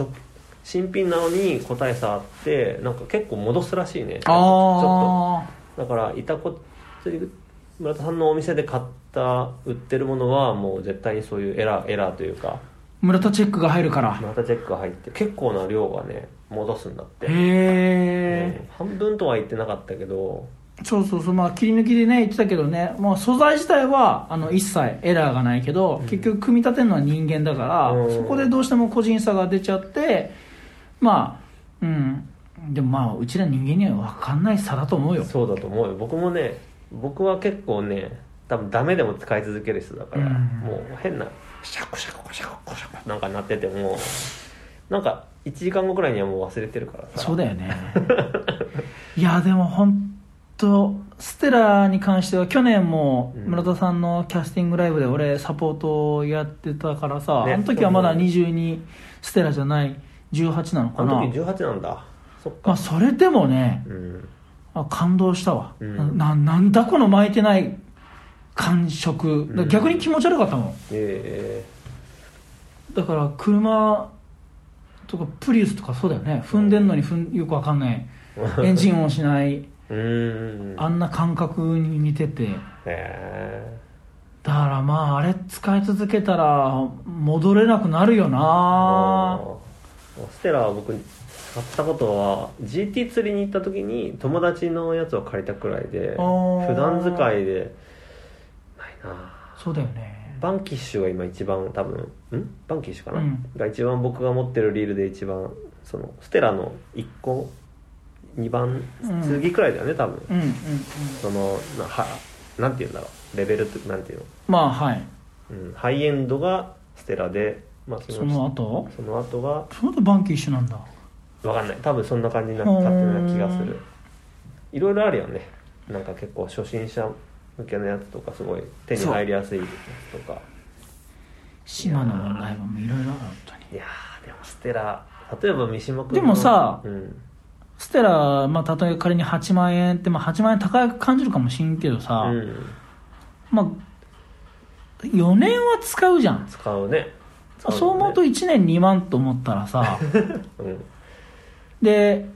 新品なのに個体差あってなんか結構戻すらしいね。ちょあっと。だからイタコ釣り具村田さんのお店で買った売ってるものはもう絶対にそういうエラーエラーというか。あ村田チェックが入るから。村田チェックが入って結構な量がね戻すんだって、へえ、うん。半分とは言ってなかったけどそうそうそう。まあ切り抜きでね言ってたけどね。もう素材自体はあの一切エラーがないけど、結局組み立てるのは人間だから、うん。そこでどうしても個人差が出ちゃってまあうん。でもまあうちら人間には分かんない差だと思うよ。そうだと思うよ。僕もね僕は結構ね多分ダメでも使い続ける人だから、うん。もう変なシャコシャコシャコシャコなんかなっててもなんか1時間後くらいにはもう忘れてるからさ。そうだよね。いやでも本当ステラに関しては去年もうん。村田さんのキャスティングライブで俺サポートをやってたからさ、ね。あの時はまだそう22ステラじゃない18なのかな。あの時18なんだ。そっか。まあそれでもねうん。あ感動したわ、うん。ななんだこの巻いてない感触。逆に気持ち悪かったもんえ。だから車とかプリウスとかそうだよね。踏んでんのに踏んよくわかんない。エンジン音しない。えー、うんあんな感覚に似てて。へだからまああれ使い続けたら戻れなくなるよえなステラは僕使ったことは GT 釣りに行った時に友達のやつを借りたくらいで普段使いでないな。そうだよね。バンキッシュが今一番多分ん？バンキッシュかな、うん。が一番僕が持ってるリールで一番そのステラの1個2番うん。次くらいだよね多分。うんうんうん。そのなはなんて言うんだろう。レベルってなんていうの、まあはい。うん、ハイエンドがステラで、まあ、そその後？その後がその後バンキー一緒なんだ。わかんない。多分そんな感じになったような気がする。いろいろあるよね。なんか結構初心者向けのやつとかすごい手に入りやすいやつとか。島の問題もいろいろある本当に。いやーでもステラ例えば三島君のでもさうんステラ、まあ、例え仮に8万円って、まあ、8万円高く感じるかもしんけどさ、うん、まあ、4年は使うじゃん。使うねそう思うと1年2万と思ったらさ、うんで、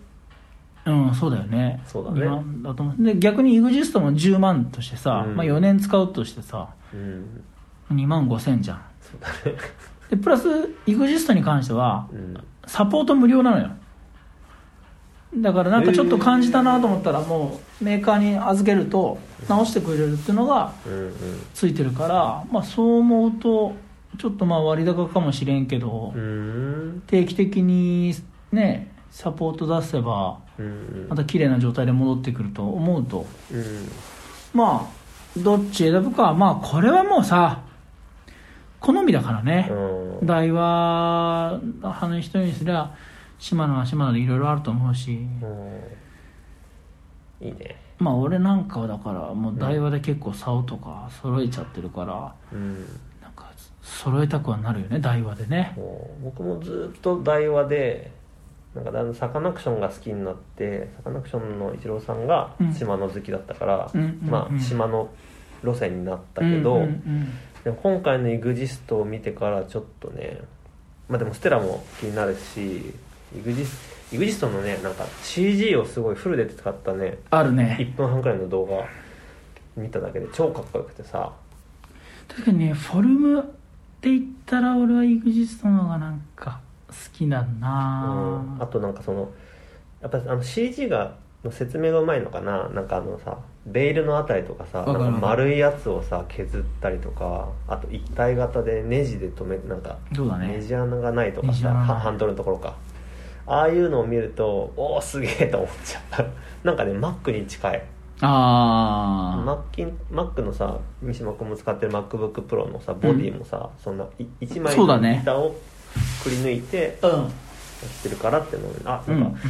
うん、そうだよね。そうだね2万だと思う。で、逆に EXIST も10万としてさ、うんまあ4年使うとしてさ、うん2万5千じゃん。そうだねで、プラス EXIST に関しては、うんサポート無料なのよ。だからなんかちょっと感じたなと思ったらもうメーカーに預けると直してくれるっていうのがついてるから、まあ、そう思うとちょっとまあ割高かもしれんけど、うん。定期的にねサポート出せばうんまた綺麗な状態で戻ってくると思うと。うん。まあどっち選ぶかはまあこれはもうさ好みだからね、うん。台話派の人にすりゃ島野は島野でいろいろあると思うし、うん。いいね。まあ俺なんかはだからもう台話で結構竿とか揃えちゃってるから、うん。なんか揃えたくはなるよね台話でね。僕もずっと台話でなんかだんだんサカナクションが好きになってサカナクションのイチローさんがうん。島の好きだったから、うんまあ島の路線になったけど、うんうんうん。でも今回の EXIST を見てからちょっとねまあでもステラも気になるし EXIST, EXIST のねなんか CG をすごいフルで使ったねあるね。1分半くらいの動画見ただけで超かっこよくてさ。確かにねフォルムって言ったら俺は EXIST の方がなんか好きだな。うん。あとなんかそのやっぱりあの CG がの説明がうまいのかな？なんかあのさベールのあたりとかさなんか丸いやつをさ削ったりとかあと一体型でネジで止めなんかそうだね。ネジ穴がないとかさネジ穴ない。はハンドルのところかああいうのを見るとおおすげえと思っちゃう。なんかね Mac に近い。あマッキン Mac のさ三島君も使ってる MacBookPro のさボディもさ、そんな1枚そうだね。板をくり抜いてあうん。やってるからってのにあうん。なんか、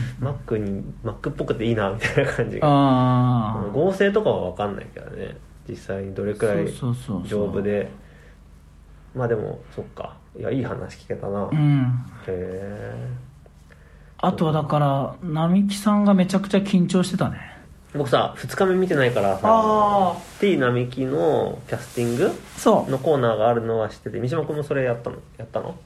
Mac に Mac っぽくていいなみたいな感じが。あ合成とかは分かんないけどね。実際にどれくらい丈夫で。まあでもそっか。いやいい話聞けたな、へうん。えあとはだから並木さんがめちゃくちゃ緊張してたね。僕さ2日目見てないからさ。あ T 並木のキャスティングのコーナーがあるのは知ってて三島君もそれやったの？やったの？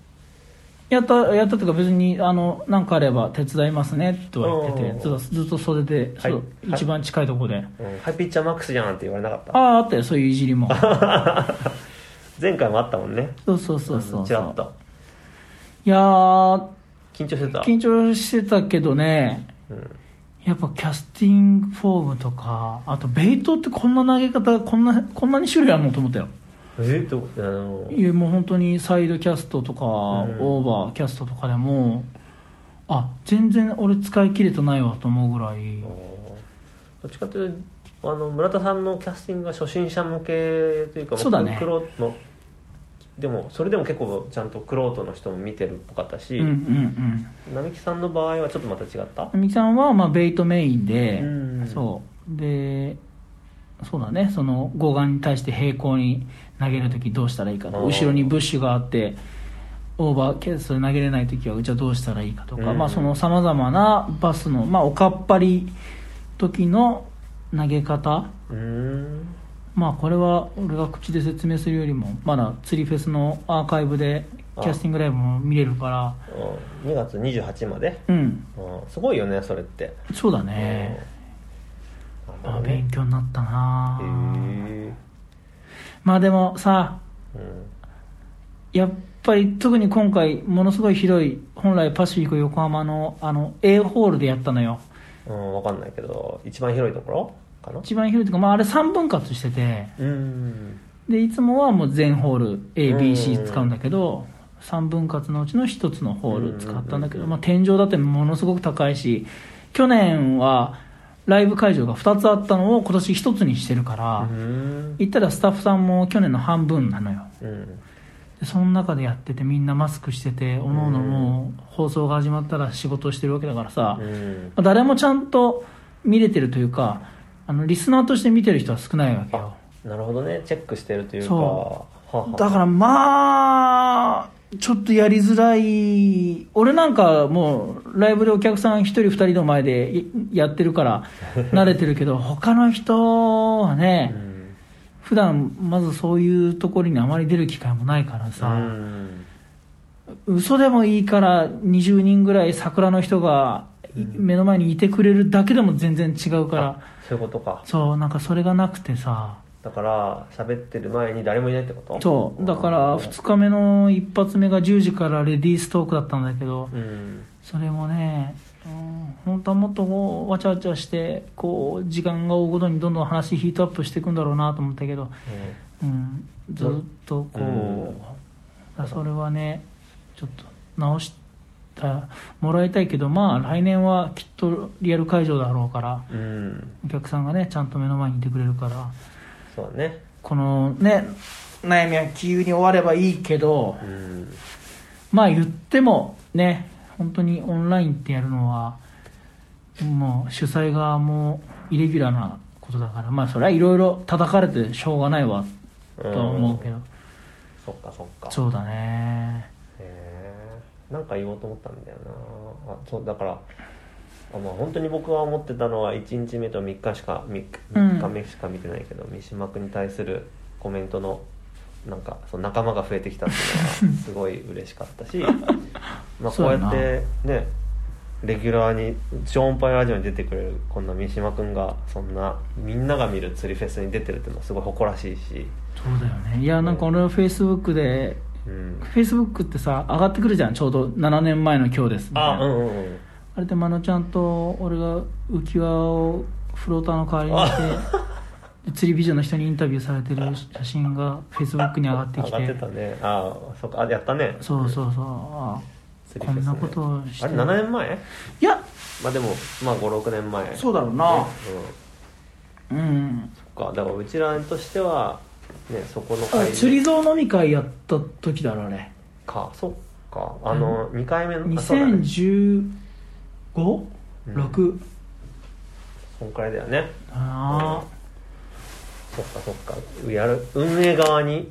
やったやったっていうか別にあの何かあれば手伝いますねとは言っててずっとずっと袖で、はい。一番近いところで、うん、ハイピッチャーマックスじゃんって言われなかった？あああったよそういういじりも。前回もあったもんね。そうそうそうそうちらっと。いやー緊張してた？緊張してたけどねうんやっぱキャスティングフォームとかあとベイトってこんな投げ方こんなこんなに種類あるのと思ったよ。えっとあの？いやもう本当にサイドキャストとか、ん。オーバーキャストとかでもあ全然俺使い切れてないわと思うぐらい。どっちかというとあの村田さんのキャスティングが初心者向けというかそうだね。玄人のでもそれでも結構ちゃんとクロートの人も見てるっぽかったし、うんうん並木さんの場合はちょっとまた違った？うん並木さんはまあベイトメインで、うん。そう。でそうだね。その護岸に対して平行に投げるときどうしたらいいか後ろにブッシュがあってオーバーキャストで投げれないときはうちはどうしたらいいかとか、うん。まあそのさまざまなバスの、まあ、おかっぱり時の投げ方うーんまあこれは俺が口で説明するよりもまだ釣りフェスのアーカイブでキャスティングライブも見れるから。うん。2月28まで、うん。うん。すごいよねそれって。そうだね、うん。まあ、勉強になったな。へまあでもさえうん。やっぱり特に今回ものすごい広い本来パシフィコ横浜のあの A ホールでやったのよ。うん、わかんないけど一番広いところ？かな一番広いというか、まあ、あれ3分割しててうん。でいつもはもう全ホールうん。ABC 使うんだけど3分割のうちの1つのホール使ったんだけど、うんまあ、天井だってものすごく高いし去年はライブ会場が2つあったのを今年1つにしてるから、うん。行ったらスタッフさんも去年の半分なのよ。うん。でその中でやっててみんなマスクしてておのおのもう放送が始まったら仕事をしてるわけだからさ、誰もちゃんと見れてるというかあのリスナーとして見てる人は少ないわけよ。なるほどね。チェックしてるというか。そう。だからまあちょっとやりづらい。俺なんかもうライブでお客さん1人2人の前でいやってるから 慣れてるけど他の人はね、うん。普段まずそういうところにあまり出る機会もないからさ、うん。嘘でもいいから20人ぐらい桜の人がい目の前にいてくれるだけでも全然違うからあそういうことか。そうなんかそれがなくてさ。だから喋ってる前に誰もいないってこと？そうだから2日目の一発目が10時からレディーストークだったんだけどうん。それもね、うん、本当はもっとこうわちゃわちゃしてこう時間が追うごとにどんどん話ヒートアップしていくんだろうなと思ったけど、うん、ずっとこう、それはねちょっと直してもらいたいけどまあ来年はきっとリアル会場だろうからうん。お客さんがねちゃんと目の前にいてくれるから。そうだね。このね悩みは急に終わればいいけどうん。まあ言ってもね本当にオンラインってやるのはもう主催側もイレギュラーなことだからまあそれはいろいろ叩かれてしょうがないわとは思うけど、そっかそっか。そうだねなんか言おうと思ったんだよな。あそうだからあまあ本当に僕は思ってたのは1日目と3日しか 3, うん。日目しか見てないけど、三島君に対するコメントのなんかその仲間が増えてきたっていうのは すごい嬉しかったし まあこそうやってねレギュラーに超音波ラジオに出てくれるこんな三島君がそんなみんなが見る釣りフェスに出てるっていうのはすごい誇らしいし、そうだよね。いやなんか俺はフェイスブックでうん、フェイスブックってさ上がってくるじゃん。ちょうど7年前の今日です。みたいな。あうんうんうん。あれでまのちゃんと俺が浮き輪をフローターの代わりにしてで釣りビジョンの人にインタビューされてる写真がフェイスブックに上がってき上がっててたね。ああそっか。あやったね。そうそうそう。あ釣りフェスね。こんなことをして。あれ7年前？いや。まあでもまあ56年前。そうだろうな。うん。うん。そっか。だからうちらとしてはねそこのあ会釣り蔵飲み会やった時だろあれか。そっか。あの2回目のあそうだね 2015?6、うん。そんくらいだよね。あそっかそっか。やる。運営側に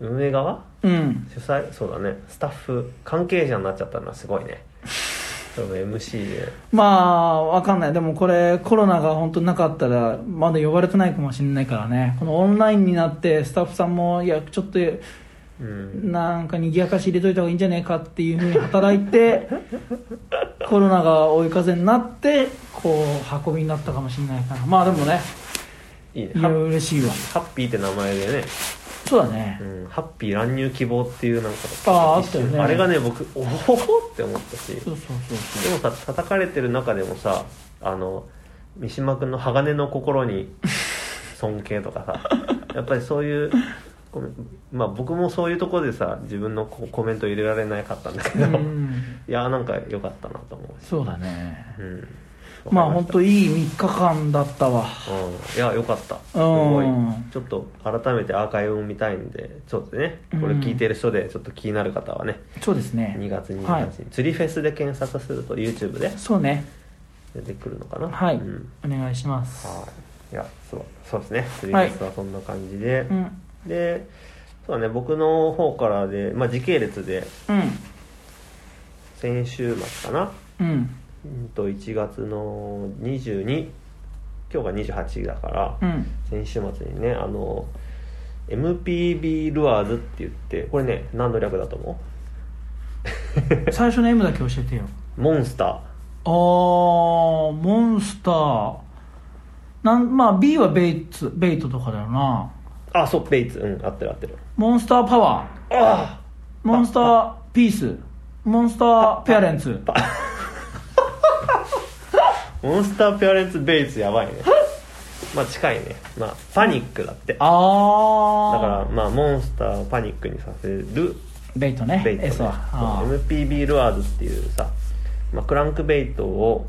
運営側？あうん。主催？そうだね。スタッフ関係者になっちゃったのはすごいねその MC で。まあわかんない。でもこれコロナが本当なかったらまだ呼ばれてないかもしれないからね。このオンラインになってスタッフさんもいやちょっとうん。なんか賑やかし入れといた方がいいんじゃねえかっていうふうに働いて コロナが追い風になってこう運びになったかもしれないから。まあでもねいいね。嬉しいわ。ハッピーって名前でねそうだね。うん、ハッピー乱入希望っていうなんかあああったよね。あれがね僕おおって思ったし。そうそうそうでもさ叩かれてる中でもさあの三島君の鋼の心に尊敬とかさ やっぱりそういうまあ僕もそういうところでさ自分のコメント入れられなかったんだけど、いやなんか良かったなと思うし、そうだね。うん、まあ本当いい3日間だったわ。うん、いや良かった。すごい。うんちょっと改めてアーカイブを見たいんでちょっとねこれ聞いてる人でちょっと気になる方はね、そうですね。2月2日に、はい。釣りフェスで検索すると YouTube でそうね。出てくるのかな？はい、うん。お願いします。はい。いやそうそうですね。釣りフェスはそんな感じで、うん。でそうだね。僕の方からで、まあ、時系列でうん。先週末かな？うんうんと1月の22今日が28だから、うん。先週末にねあの MPB ルアーズって言ってこれね何の略だと思 最初の M だけ教えてよ。うモンスター。あーモンスター。なんまあ B はベイツベイトとかだよな。あそうベイツ。うん合ってる合ってる。モンスターパワー。あモンスターピース。モンスターペアレンツ。あモンスターペアレンツベイツやばいね。まあ近いね。まあパニックだって。だああからまあモンスターをパニックにさせる。ベイトね。ベイト、ね、S は。あー。MPB ルアーズっていうさ、まあ、クランクベイトを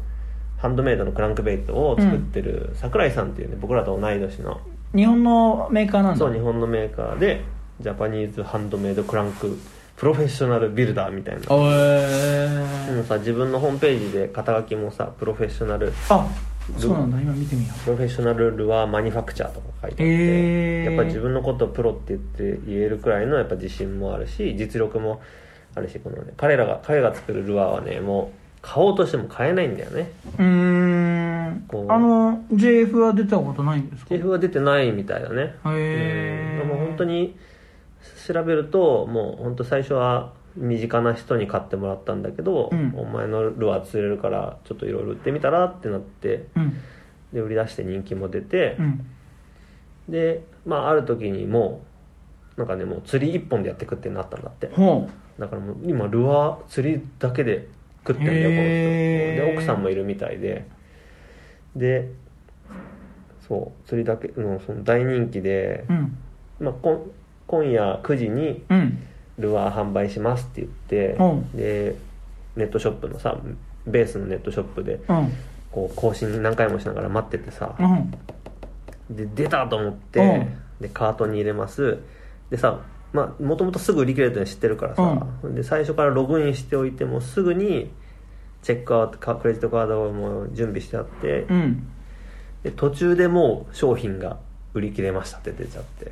ハンドメイドのクランクベイトを作ってる桜井さんっていうね僕らと同い年の。日本のメーカーなんだ。そう日本のメーカーでジャパニーズハンドメイドクランクプロフェッショナルビルダーみたいな。おえもうさ自分のホームページで肩書きもさプロフェッショナル。あそうなんだ。今見てみよプロフェッショナルルアーマニファクチャーとか書いてあって、へー。やっぱ自分のことをプロって言って言えるくらいのやっぱ自信もあるし実力もあるしこのね彼らが彼が作るルアーはねもう買おうとしても買えないんだよね。うん。こう。あの JF は出たことないんですか？JF は出てないみたいだね。へー。うん。でも本当に調べるともう本当最初は身近な人に買ってもらったんだけど、うん。お前のルアー釣れるからちょっといろいろ売ってみたらってなってうん。で売り出して人気も出て、うん。でまあある時にもうなんかねもう釣り一本でやってくってなったんだって。ほだからもう今ルアー釣りだけで食ってんだよこの人。で奥さんもいるみたいで。でそう釣りだけのその大人気でまあ、こん今夜9時にうん。ルアー販売しますって言って、うん。でネットショップのさベースのネットショップでうん。こう更新何回もしながら待っててさ、うん。で出たと思って、うん。でカートに入れます。でさまあもともとすぐ売り切れるって知ってるからさ、で最初からログインしておいてもすぐにチェックアウトかクレジットカードをもう準備してあって、うん。で途中でもう商品が売り切れましたって出ちゃって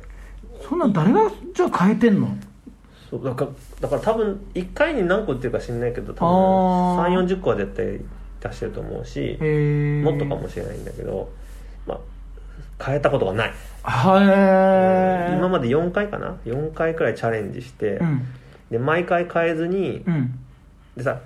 そんなん誰がじゃあ変えてんの？そうだからだから多分1回に何個売ってるか知んないけど多分3 4 0個は絶対出してると思うしもっとかもしれないんだけど、まあ、変えたことがない。はい今まで4回かな？4回くらいチャレンジして、うん。で毎回変えずにうん。でさ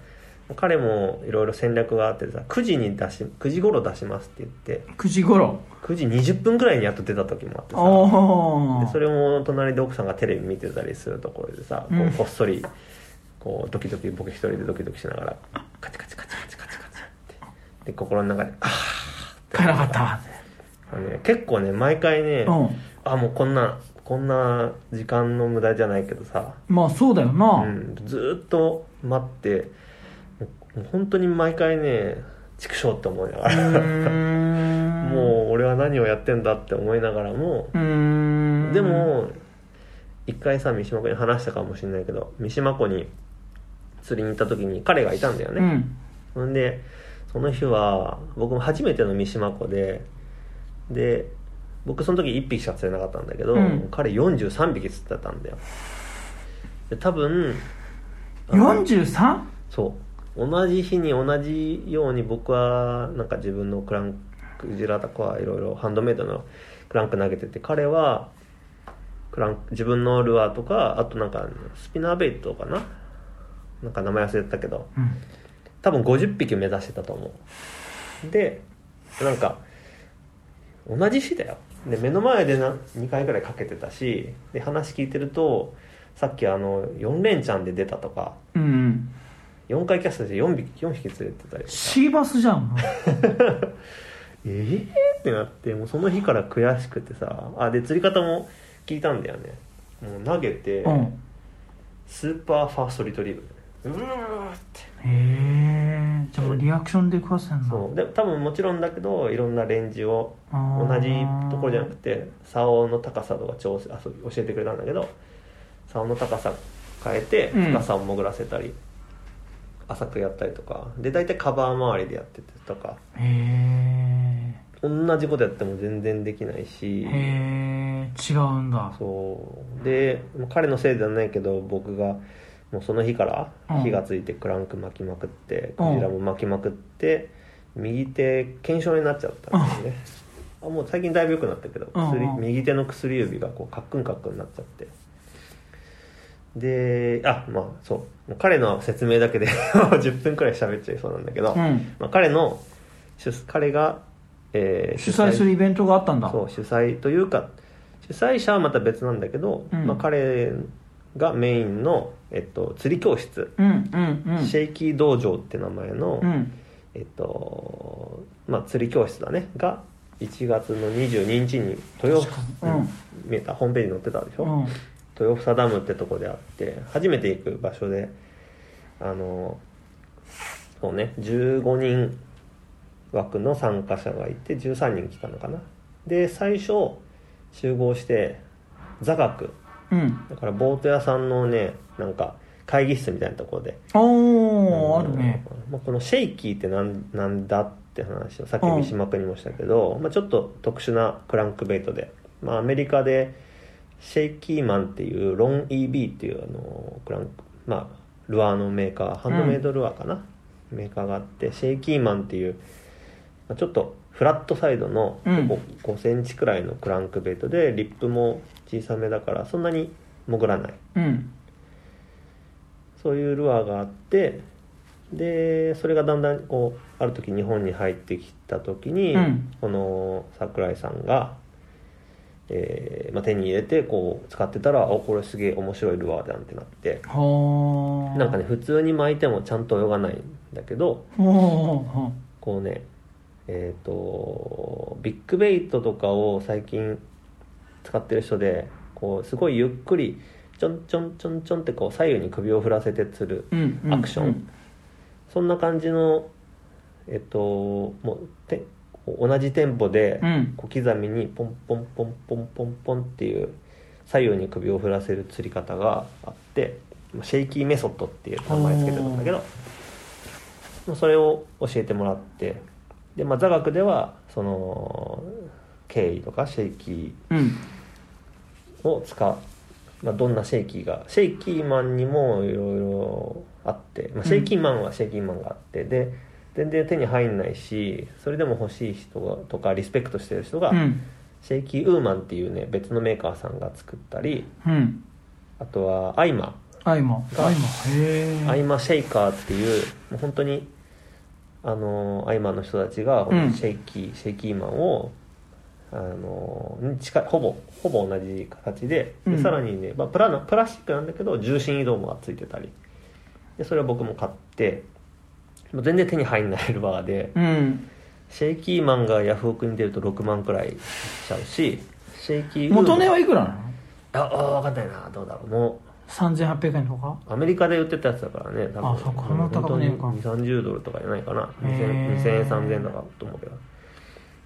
彼もいろいろ戦略があってさ9時に出し9時頃出しますって言って9時頃。9時20分くらいにやっと出た時もあってさ。でそれも隣で奥さんがテレビ見てたりするところでさ、こううん。こっそりこうドキドキ僕一人でドキドキしながらカチカチカチカチカチカチって。で心の中であ変えなかった。あ、ね、結構ね毎回ね、うん。あもうこんなこんな時間の無駄じゃないけどさ、まあそうだよな、うん、ずーっと待ってもう本当に毎回ね畜生って思いながら。ん。もう俺は何をやってんだって思いながらもでも一回さ三島湖に話したかもしれないけど三島湖に釣りに行った時に彼がいたんだよね、うん。ほんでその日は僕も初めての三島湖でで僕その時1匹しか釣れなかったんだけど、うん。彼43匹釣ってたんだよ。で多分あの 43? そう同じ日に同じように僕はなんか自分のクランククジラとかはいろいろハンドメイドのクランク投げてて彼はクランク自分のルアーとかあとなんかスピナーベイトかな？なんか名前忘れてたけどうん。多分50匹目指してたと思う。でなんか同じ日だよ。で目の前でな2回ぐらいかけてたしで話聞いてるとさっきあの4連チャンで出たとかうんうん4回キャストで 4, 匹4匹連れてたりとか。シーバスじゃん。えー？ってなってもうその日から悔しくてさ。あで釣り方も聞いたんだよね。もう投げて、うん。スーパーファーストリトリーブうーって。へえじゃあもうリアクションで食わせんだ。そう。で多分もちろんだけどいろんなレンジをあ同じーところじゃなくて竿の高さとか調整あそう教えてくれたんだけど竿の高さ変えてうん。深さを潜らせたり、浅くやったりとか。で大体カバー周りでやっててとか。へ同じことやっても全然できないし。えへえ違うんだ。そう。で彼のせいではないけど僕がもうその日からうん。火がついてクランク巻きまくってクうん。ジラも巻きまくって右手腱鞘炎になっちゃったんですね。あもう最近だいぶ良くなったけどうん薬うん。右手の薬指がこうカックンカックンになっちゃってであまあそう。彼の説明だけで 10分くらい喋っちゃいそうなんだけど、うん。まあ、彼の主彼が、えー主催するイベントがあったんだ。そう主催というか主催者はまた別なんだけど、うん。まあ、彼がメインの、えっと、釣り教室、うんうんうん。シェイキー道場って名前の、うん。えっとまあ、釣り教室だね。が1月の22日に豊確かに。うん。見えた。ホームページに載ってたでしょ、うん豊房ダムってとこであって初めて行く場所であのそうね15人枠の参加者がいて13人来たのかな。で最初集合して座学。うん。だからボート屋さんのねなんか会議室みたいなところで。おーあるね。まあ、このシェイキーってなんなんだって話をさっき三島君にもしたけど、まあ、ちょっと特殊なクランクベイトで、まあ、アメリカでシェイキーマンっていうロン EB っていうあのクランク、まあ、ルアーのメーカーハンドメイドルアーかな、メーカーがあってシェイキーマンっていう、まあ、ちょっとフラットサイドのうん。5 5センチくらいのクランクベイトでリップも小さめだからそんなに潜らない。うん。そういうルアーがあってでそれがだんだんこうある時日本に入ってきた時に、うん。この桜井さんが、えーまあ、手に入れてこう使ってたら「おこれすげえ面白いルアーだ」ってなって。なんかね普通に巻いてもちゃんと泳がないんだけどこうねえっ、とビッグベイトとかを最近使ってる人でこうすごいゆっくりちょんちょんちょんちょんってこう左右に首を振らせて釣るーうんうん。アクション、うんそんな感じのえっともうて同じテンポでうん。小刻みにポンポンポンポンポンポンっていう左右に首を振らせる釣り方があってシェイキーメソッドっていう名前つけてたんだけどまあそれを教えてもらってで、まあ、座学ではその経緯とかシェイキうん。ーを使う、まあ、どんなシェイキーがシェイキーマンにもいろいろあって、まあ、シェイキーマンはシェイキーマンがあってで全然手に入んないしそれでも欲しい人がとかリスペクトしてる人が、うん。シェイキーウーマンっていうね別のメーカーさんが作ったりうん。あとはアイマアイマがアイマアイマシェイカーっていうもう本当にあのアイマの人たちがうん。シェイキー、シェイキーマンをあのに近いほぼほぼ同じ形でで、うん。さらにね、まあ、プラなプラスチックなんだけど重心移動もがついてたり。でそれは僕も買って全然手に入んないルアーで、うん。シェイキーマンがヤフオクに出ると6万くらいしちゃうしシェイキー元値はいくらなの？ああ分かんないな。どうだろう。も3800円とか？うアメリカで売ってたやつだからね。多分。あそっかそんな高くねえか。2 3 0ドルとかじゃないかな。へー。2000, 円3000円だかと思うけど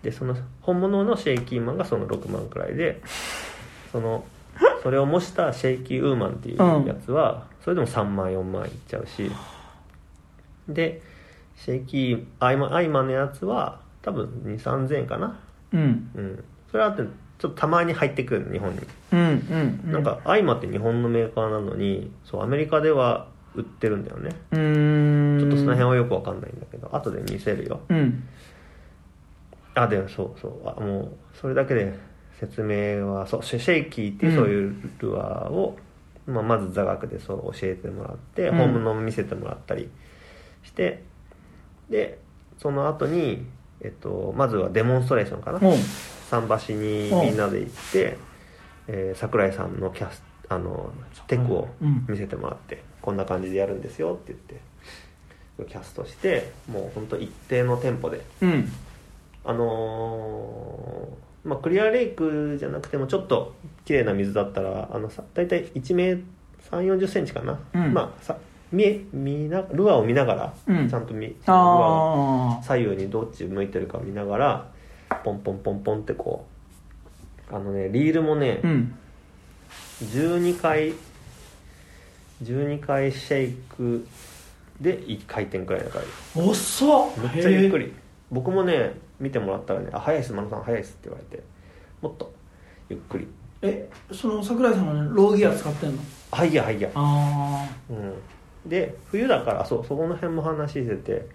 でその本物のシェイキーマンがその6万くらいでそのそれを模したシェイキーウーマンっていうやつは、それでも3万4万いっちゃうし。でシェイキーアイマンアイマンのやつは多分2 3 0 0円かな。うん。うん。それはあってちょっとたまに入ってくるの日本に。うんうんうん。なんかアイマって日本のメーカーなのにそうアメリカでは売ってるんだよね。うーん。ちょっとその辺はよくわかんないんだけど後で見せるよ。うん。あでもそうそう。あもうそれだけで説明はそうシェシェイキーっていうそういうルアーを、まあ、まず座学でそう教えてもらって、うん。本物も見せてもらったりしてでその後にえっと、まずはデモンストレーションかな。おう桟橋にみんなで行って、えー桜井さんのキャスあのテクをうん。見せてもらって、こんな感じでやるんですよって言ってキャストしてもう本当一定のテンポで。うん。あのーまあ、クリアレイクじゃなくてもちょっと綺麗な水だったらあのさ大体1メー3 4 0センチかな、うん。まあさ見え見なルアーを見ながら、うん。ちゃんと見ルアーをあ左右にどっち向いてるか見ながらポンポンポンポンってこうあのねリールもね、あうん。12回12回シェイクで1回転くらいだから。遅っ。めっちゃゆっくへり。僕もね見てもらったらね「あ早いっす真野さん早いっす」って言われてもっとゆっくり。ええその桜井さんはねローギア使ってんの「はいやはいや。あ」うんで冬だからそうそこの辺も話してて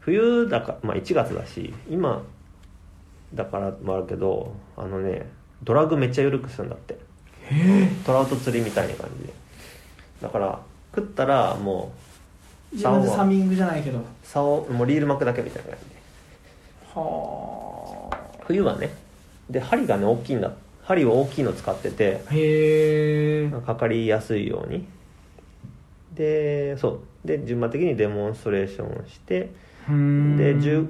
冬だからまあ1月だし今だからもあるけどあのねドラッグめっちゃ緩くするんだって。あへえ。トラウト釣りみたいな感じで。だから食ったらもう自分でサミングじゃないけど。竿もうリール巻くだけみたいな感じで。はあ。冬はねで針がね大きいんだ。針を大きいの使っててへえ。かかりやすいようにでそう。で順番的にデモンストレーションをしてで10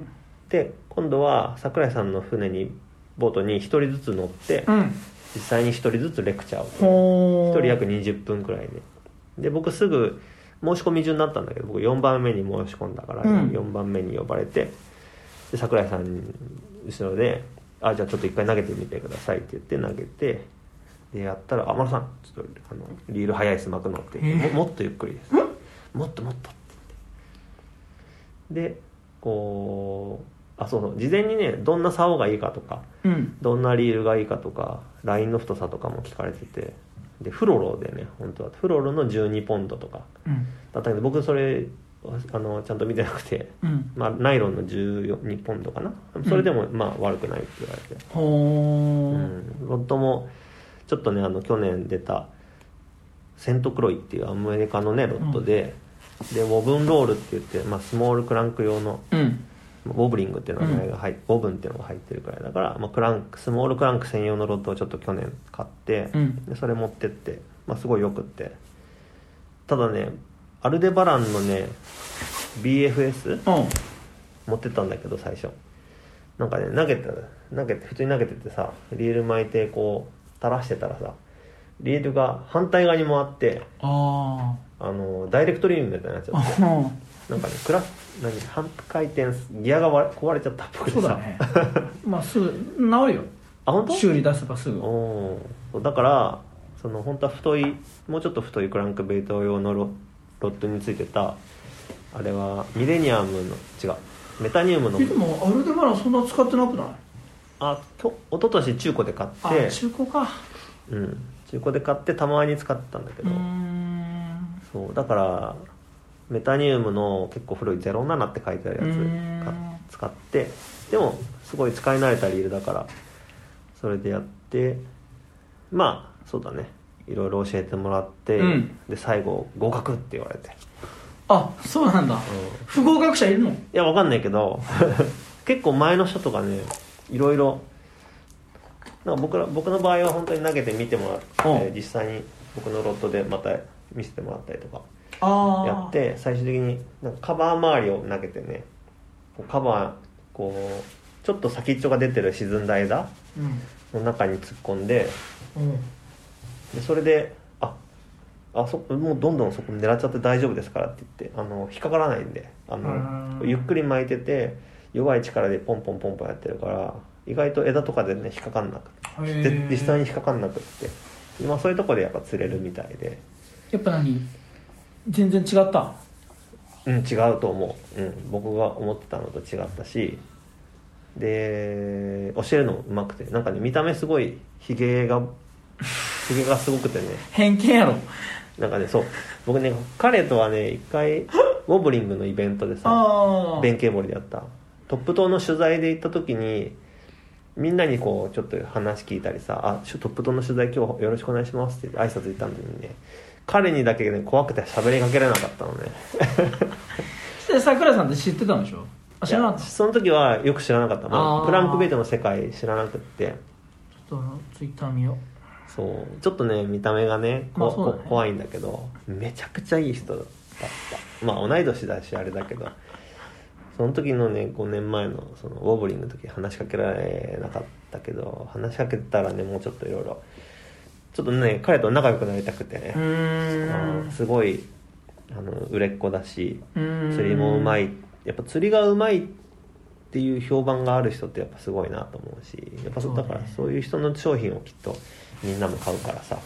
で今度は桜井さんの船にボートに1人ずつ乗ってうん。実際に1人ずつレクチャーをほ1人約20分くらいで。で僕すぐ申し込み順だったんだけど僕4番目に申し込んだから、うん。4番目に呼ばれてで桜井さん後ろで「あじゃあちょっと一回投げてみてください」って言って投げてでやったら「あ丸さんちょっとあのリール速いです巻くの」って言って、えー。ももっとゆっくりです。もっともっと」って言って。でこうあそうそう事前にねどんな竿がいいかとかうん。どんなリールがいいかとかラインの太さとかも聞かれててでフロロでね本当はフロロの12ポンドとか。うん。だったけど僕それあのちゃんと見てなくて、うん。まあ、ナイロンの12ポンドかな。それでもまあ悪くないって言われて、ほうーん、ロッドもちょっとねあの去年出たセントクロイっていうアメリカのねロッドで、でウォブンロールって言って、まあ、スモールクランク用のうん。ボブリングっていう名前が入っボブンっていうのが入ってるくらいだから、まあ、クランクスモールクランク専用のロッドをちょっと去年買って、うん。でそれ持ってって、まあ、すごいよくって。ただねアルデバランのね BFS うん。持ってったんだけど最初。なんかね投げて投げて普通に投げててさリール巻いてこう垂らしてたらさリールが反対側に回ってああのダイレクトリームみたいになっちゃってなんかねクラ何半回転ギアが割れ壊れちゃったっぽくてさ。そうだね。まあすぐ治るよ。あ本当？修理出せばすぐ。だからその本当は太いもうちょっと太いクランクベイト用のロロッドについてたあれはミレニアムの違うメタニウムの。えでもアルデバランそんな使ってなくない？あと一昨年中古で買あって。中古か。うん、中古で買ってたまに使ってたんだけど、そうだからメタニウムの結構古い07って書いてあるやつか使って。でもすごい使い慣れたリールだからそれでやって。まあそうだね。いろいろ教えてもらって、うん。で最後合格って言われて、あそうなんだ。うん。不合格者いるの？いやわかんないけど。結構前の人とかねいろいろなんか僕ら僕の場合は本当に投げて見てもらってうん。実際に僕のロットでまた見せてもらったりとかやって最終的になんかカバー周りを投げてねカバーこうちょっと先っちょが出てる沈んだ枝うん。の中に突っ込んでうん。でそれでああそもうどんどんそこ狙っちゃって大丈夫ですからって言ってあの引っかからないんであのうん。ゆっくり巻いてて弱い力でポンポンポンポンやってるから意外と枝とかでね引っかかんなくて実際に引っかかんなくって今そういうとこでやっぱ釣れるみたいで。やっぱ何？全然違った？うん違うと思う、うん、僕が思ってたのと違ったし。で教えるのもうまくてなんかね見た目すごいひげが ひげがすごくてね。偏見やろ。なんかねそう。僕ね彼とはね一回 ウォブリングのイベントでさ弁慶堀でやったトップ島の取材で行った時にみんなにこうちょっと話聞いたりさ「あトップ島の取材今日よろしくお願いします」って挨拶行ったのにね彼にだけね怖くて喋りかけれなかったのね。で桜井さんって知ってたんでしょ？あ知らなかった。その時はよく知らなかった、まあ、あー。クランクベイトの世界知らなくって。ちょっとツイッター見よそう。ちょっとね見た目がねこまあね。こ怖いんだけどめちゃくちゃいい人だった。まあ同い年だしあれだけどその時のね5年前のそのウォーブリングの時話しかけられなかったけど話しかけたらねもうちょっといろいろちょっとね彼と仲良くなりたくてね。すごいあの売れっ子だし釣りもうまい。やっぱ釣りがうまいっていう評判がある人ってやっぱすごいなと思うしやっぱそだからそういう人の商品をきっとみんなも買うからさ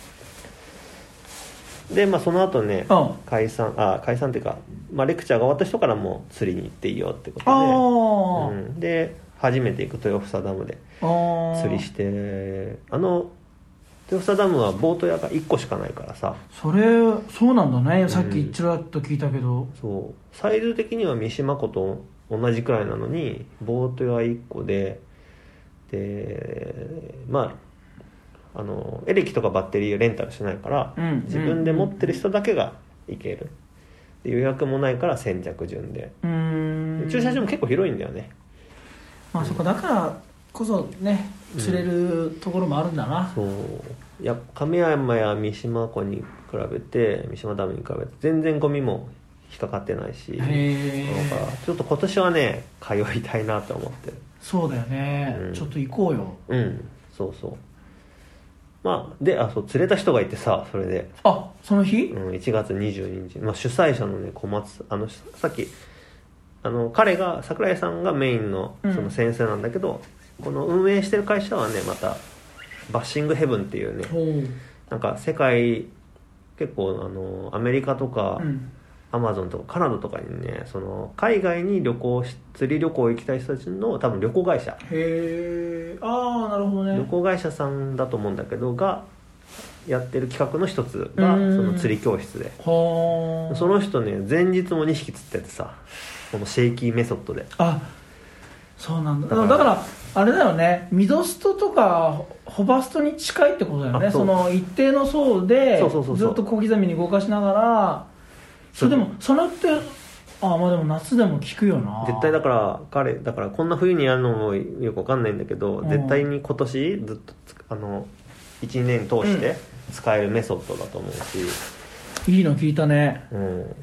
でまあその後ねうん。解散あ解散っていうか、まあ、レクチャーが終わった人からも釣りに行っていいよってことで、うん、で初めて行く豊房ダムで釣りしてあの豊房ダムはボート屋が1個しかないからさ。それそうなんだね。さっきちらっと聞いたけど、そう。サイズ的には三島湖と同じくらいなのにボート屋1個ででまああのエレキとかバッテリーレンタルしないから、うん自分で持ってる人だけが行ける。で予約もないから先着順で。駐車場も結構広いんだよね。まあそこだからこそね釣れるところもあるんだな、そう。いや亀山や三島湖に比べて三島ダムに比べて全然ゴミも引っかかってないしだか。らちょっと今年はね通いたいなと思ってる。そうだよね、うん。ちょっと行こうよ。うん。そうそうまあであそう連れた人がいてさそれで、あその日、うん、1月22日、まあ、主催者のね小松あのさっきあの彼が桜井さんがメインのうん。その先生なんだけど、この運営してる会社はねまたバッシングヘブンっていうね。ほう。なんか世界結構あのアメリカとか、うんアマゾンとかカナダとかにねその海外に旅行し釣り旅行行きたい人たちの多分旅行会社。へえああなるほどね。旅行会社さんだと思うんだけどがやってる企画の一つがそうん。の釣り教室で。はあその人ね前日も2匹釣っててさこのシェイキーメソッドで。あそうなんだ。だからだからあれだよね。ミドストとかホバストに近いってことだよね。あその一定の層でずっと小刻みに動かしながらそれでもそれってあまあでも夏でも効くよな。絶対だから彼だからこんな冬にやるのもよくわかんないんだけどうん。絶対に今年ずっとつあの12年通して使えるメソッドだと思うし、いいの聞いたね。うん、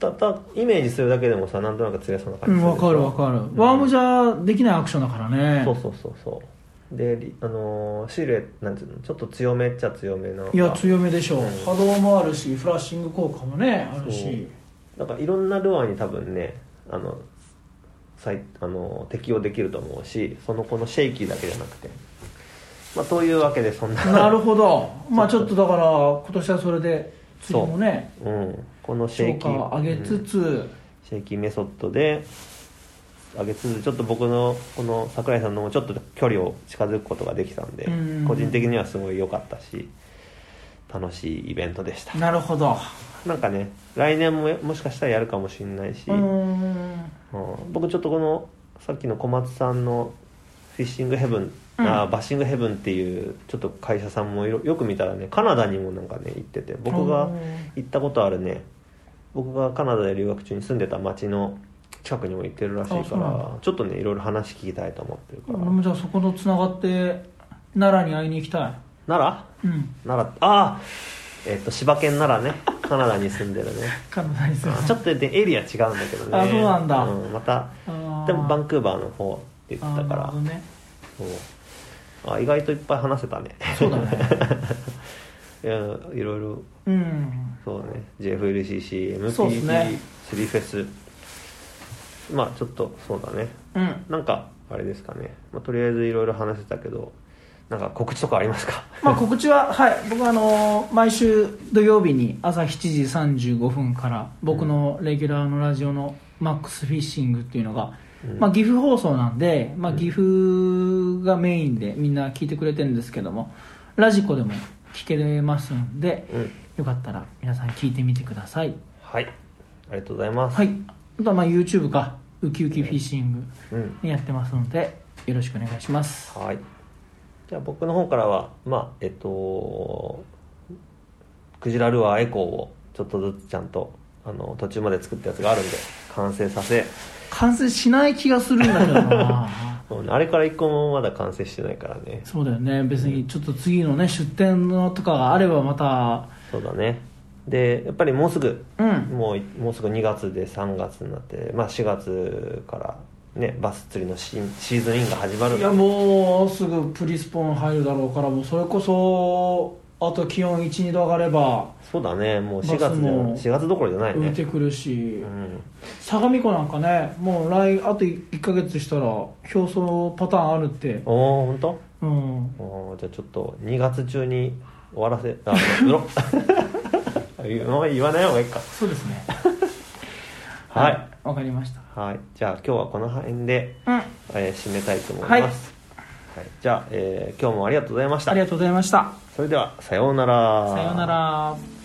ただイメージするだけでもさなんとなく釣れそうなう感じするんわかるわかる、ワームじゃできないアクションだからね。そうそうそうそうでりあのーシルエットなんていうのちょっと強めっちゃ強めないや強めでしょう、うん。波動もあるしフラッシング効果もねあるし。だからいろんなルアーに多分ねあの最あの適用できると思うしそのこのシェイキーだけじゃなくて。まあというわけでそんな。なるほど。まあちょっとだから今年はそれで釣りもねう。ん、このシェ消イキー。上げつうん。つ、シェイキーメソッドで上げつつちょっと僕のこの桜井さんのもちょっと距離を近づくことができたんでうん。個人的にはすごい良かったし楽しいイベントでした。なるほど。なんかね来年ももしかしたらやるかもしれないし、うーん。うん。僕ちょっとこのさっきの小松さんのフィッシングヘブン、あバッシングヘブンっていうちょっと会社さんもよよく見たらねカナダにもなんかね行ってて僕が行ったことあるね僕がカナダで留学中に住んでた町の近くにも行ってるらしいからちょっとねいろいろ話聞きたいと思ってるから。俺もじゃあそことつながって奈良に会いに行きたい。奈うん。良奈良ああえっ、と柴犬奈良ね。カナダに住んでるね。カナダにする。あちょっとねエリア違うんだけどね。あそうなんだ。うん、またあー。でもバンクーバーの方って言ってたあーから。なるほどね。そう。あ意外といっぱい話せたね。そうだね。いやいろいろ。うん。そうね。JFLCC そうっす MPT ね。スリーフェスまあちょっとそうだね。うん。なんかあれですかね、まあ、とりあえずいろいろ話せたけどなんか告知とかありますか？まあ告知ははい。僕はあのー毎週土曜日に朝7時35分から僕のレギュラーのラジオのマックスフィッシングっていうのが、うん。まあ、岐阜放送なんで、まあ、岐阜がメインでみんな聞いてくれてるんですけどもラジコでも聞けれますんで、うん。よかったら皆さん聞いてみてください。はい。ありがとうございます、はい。あとはまあ YouTube かウキウキフィッシングやってますのでよろしくお願いします。はい。じゃあ僕の方からはまあえっとクジラルアーエコーをちょっとずつちゃんとあの途中まで作ったやつがあるんで完成させ。完成しない気がするんだけどな。あれから一個もまだ完成してないからね。そうだよね。別にちょっと次のね出店のとかがあればまたそうだねでやっぱりもうすぐうん。もうもうすぐ2月で3月になって、まあ、4月から、ね、バス釣りのシーシーズンインが始まるいやもうすぐプリスポン入るだろうからもうそれこそあと気温12度上がればそうだねもう4バ月も4月どころじゃないね。浮いてくるし、うん。相模湖なんかねもう来あと1か月したら表層パターンあるって。おお本当？うん。おーじゃあちょっと2月中に終わらせあ 売ろ。うもう言わない方がいいか。そうですね。はい。わかりました。はい。じゃあ今日はこの辺で、うん。えー締めたいと思います、はい。じゃあ、えー今日もありがとうございました。ありがとうございました。それではさようなら。さようなら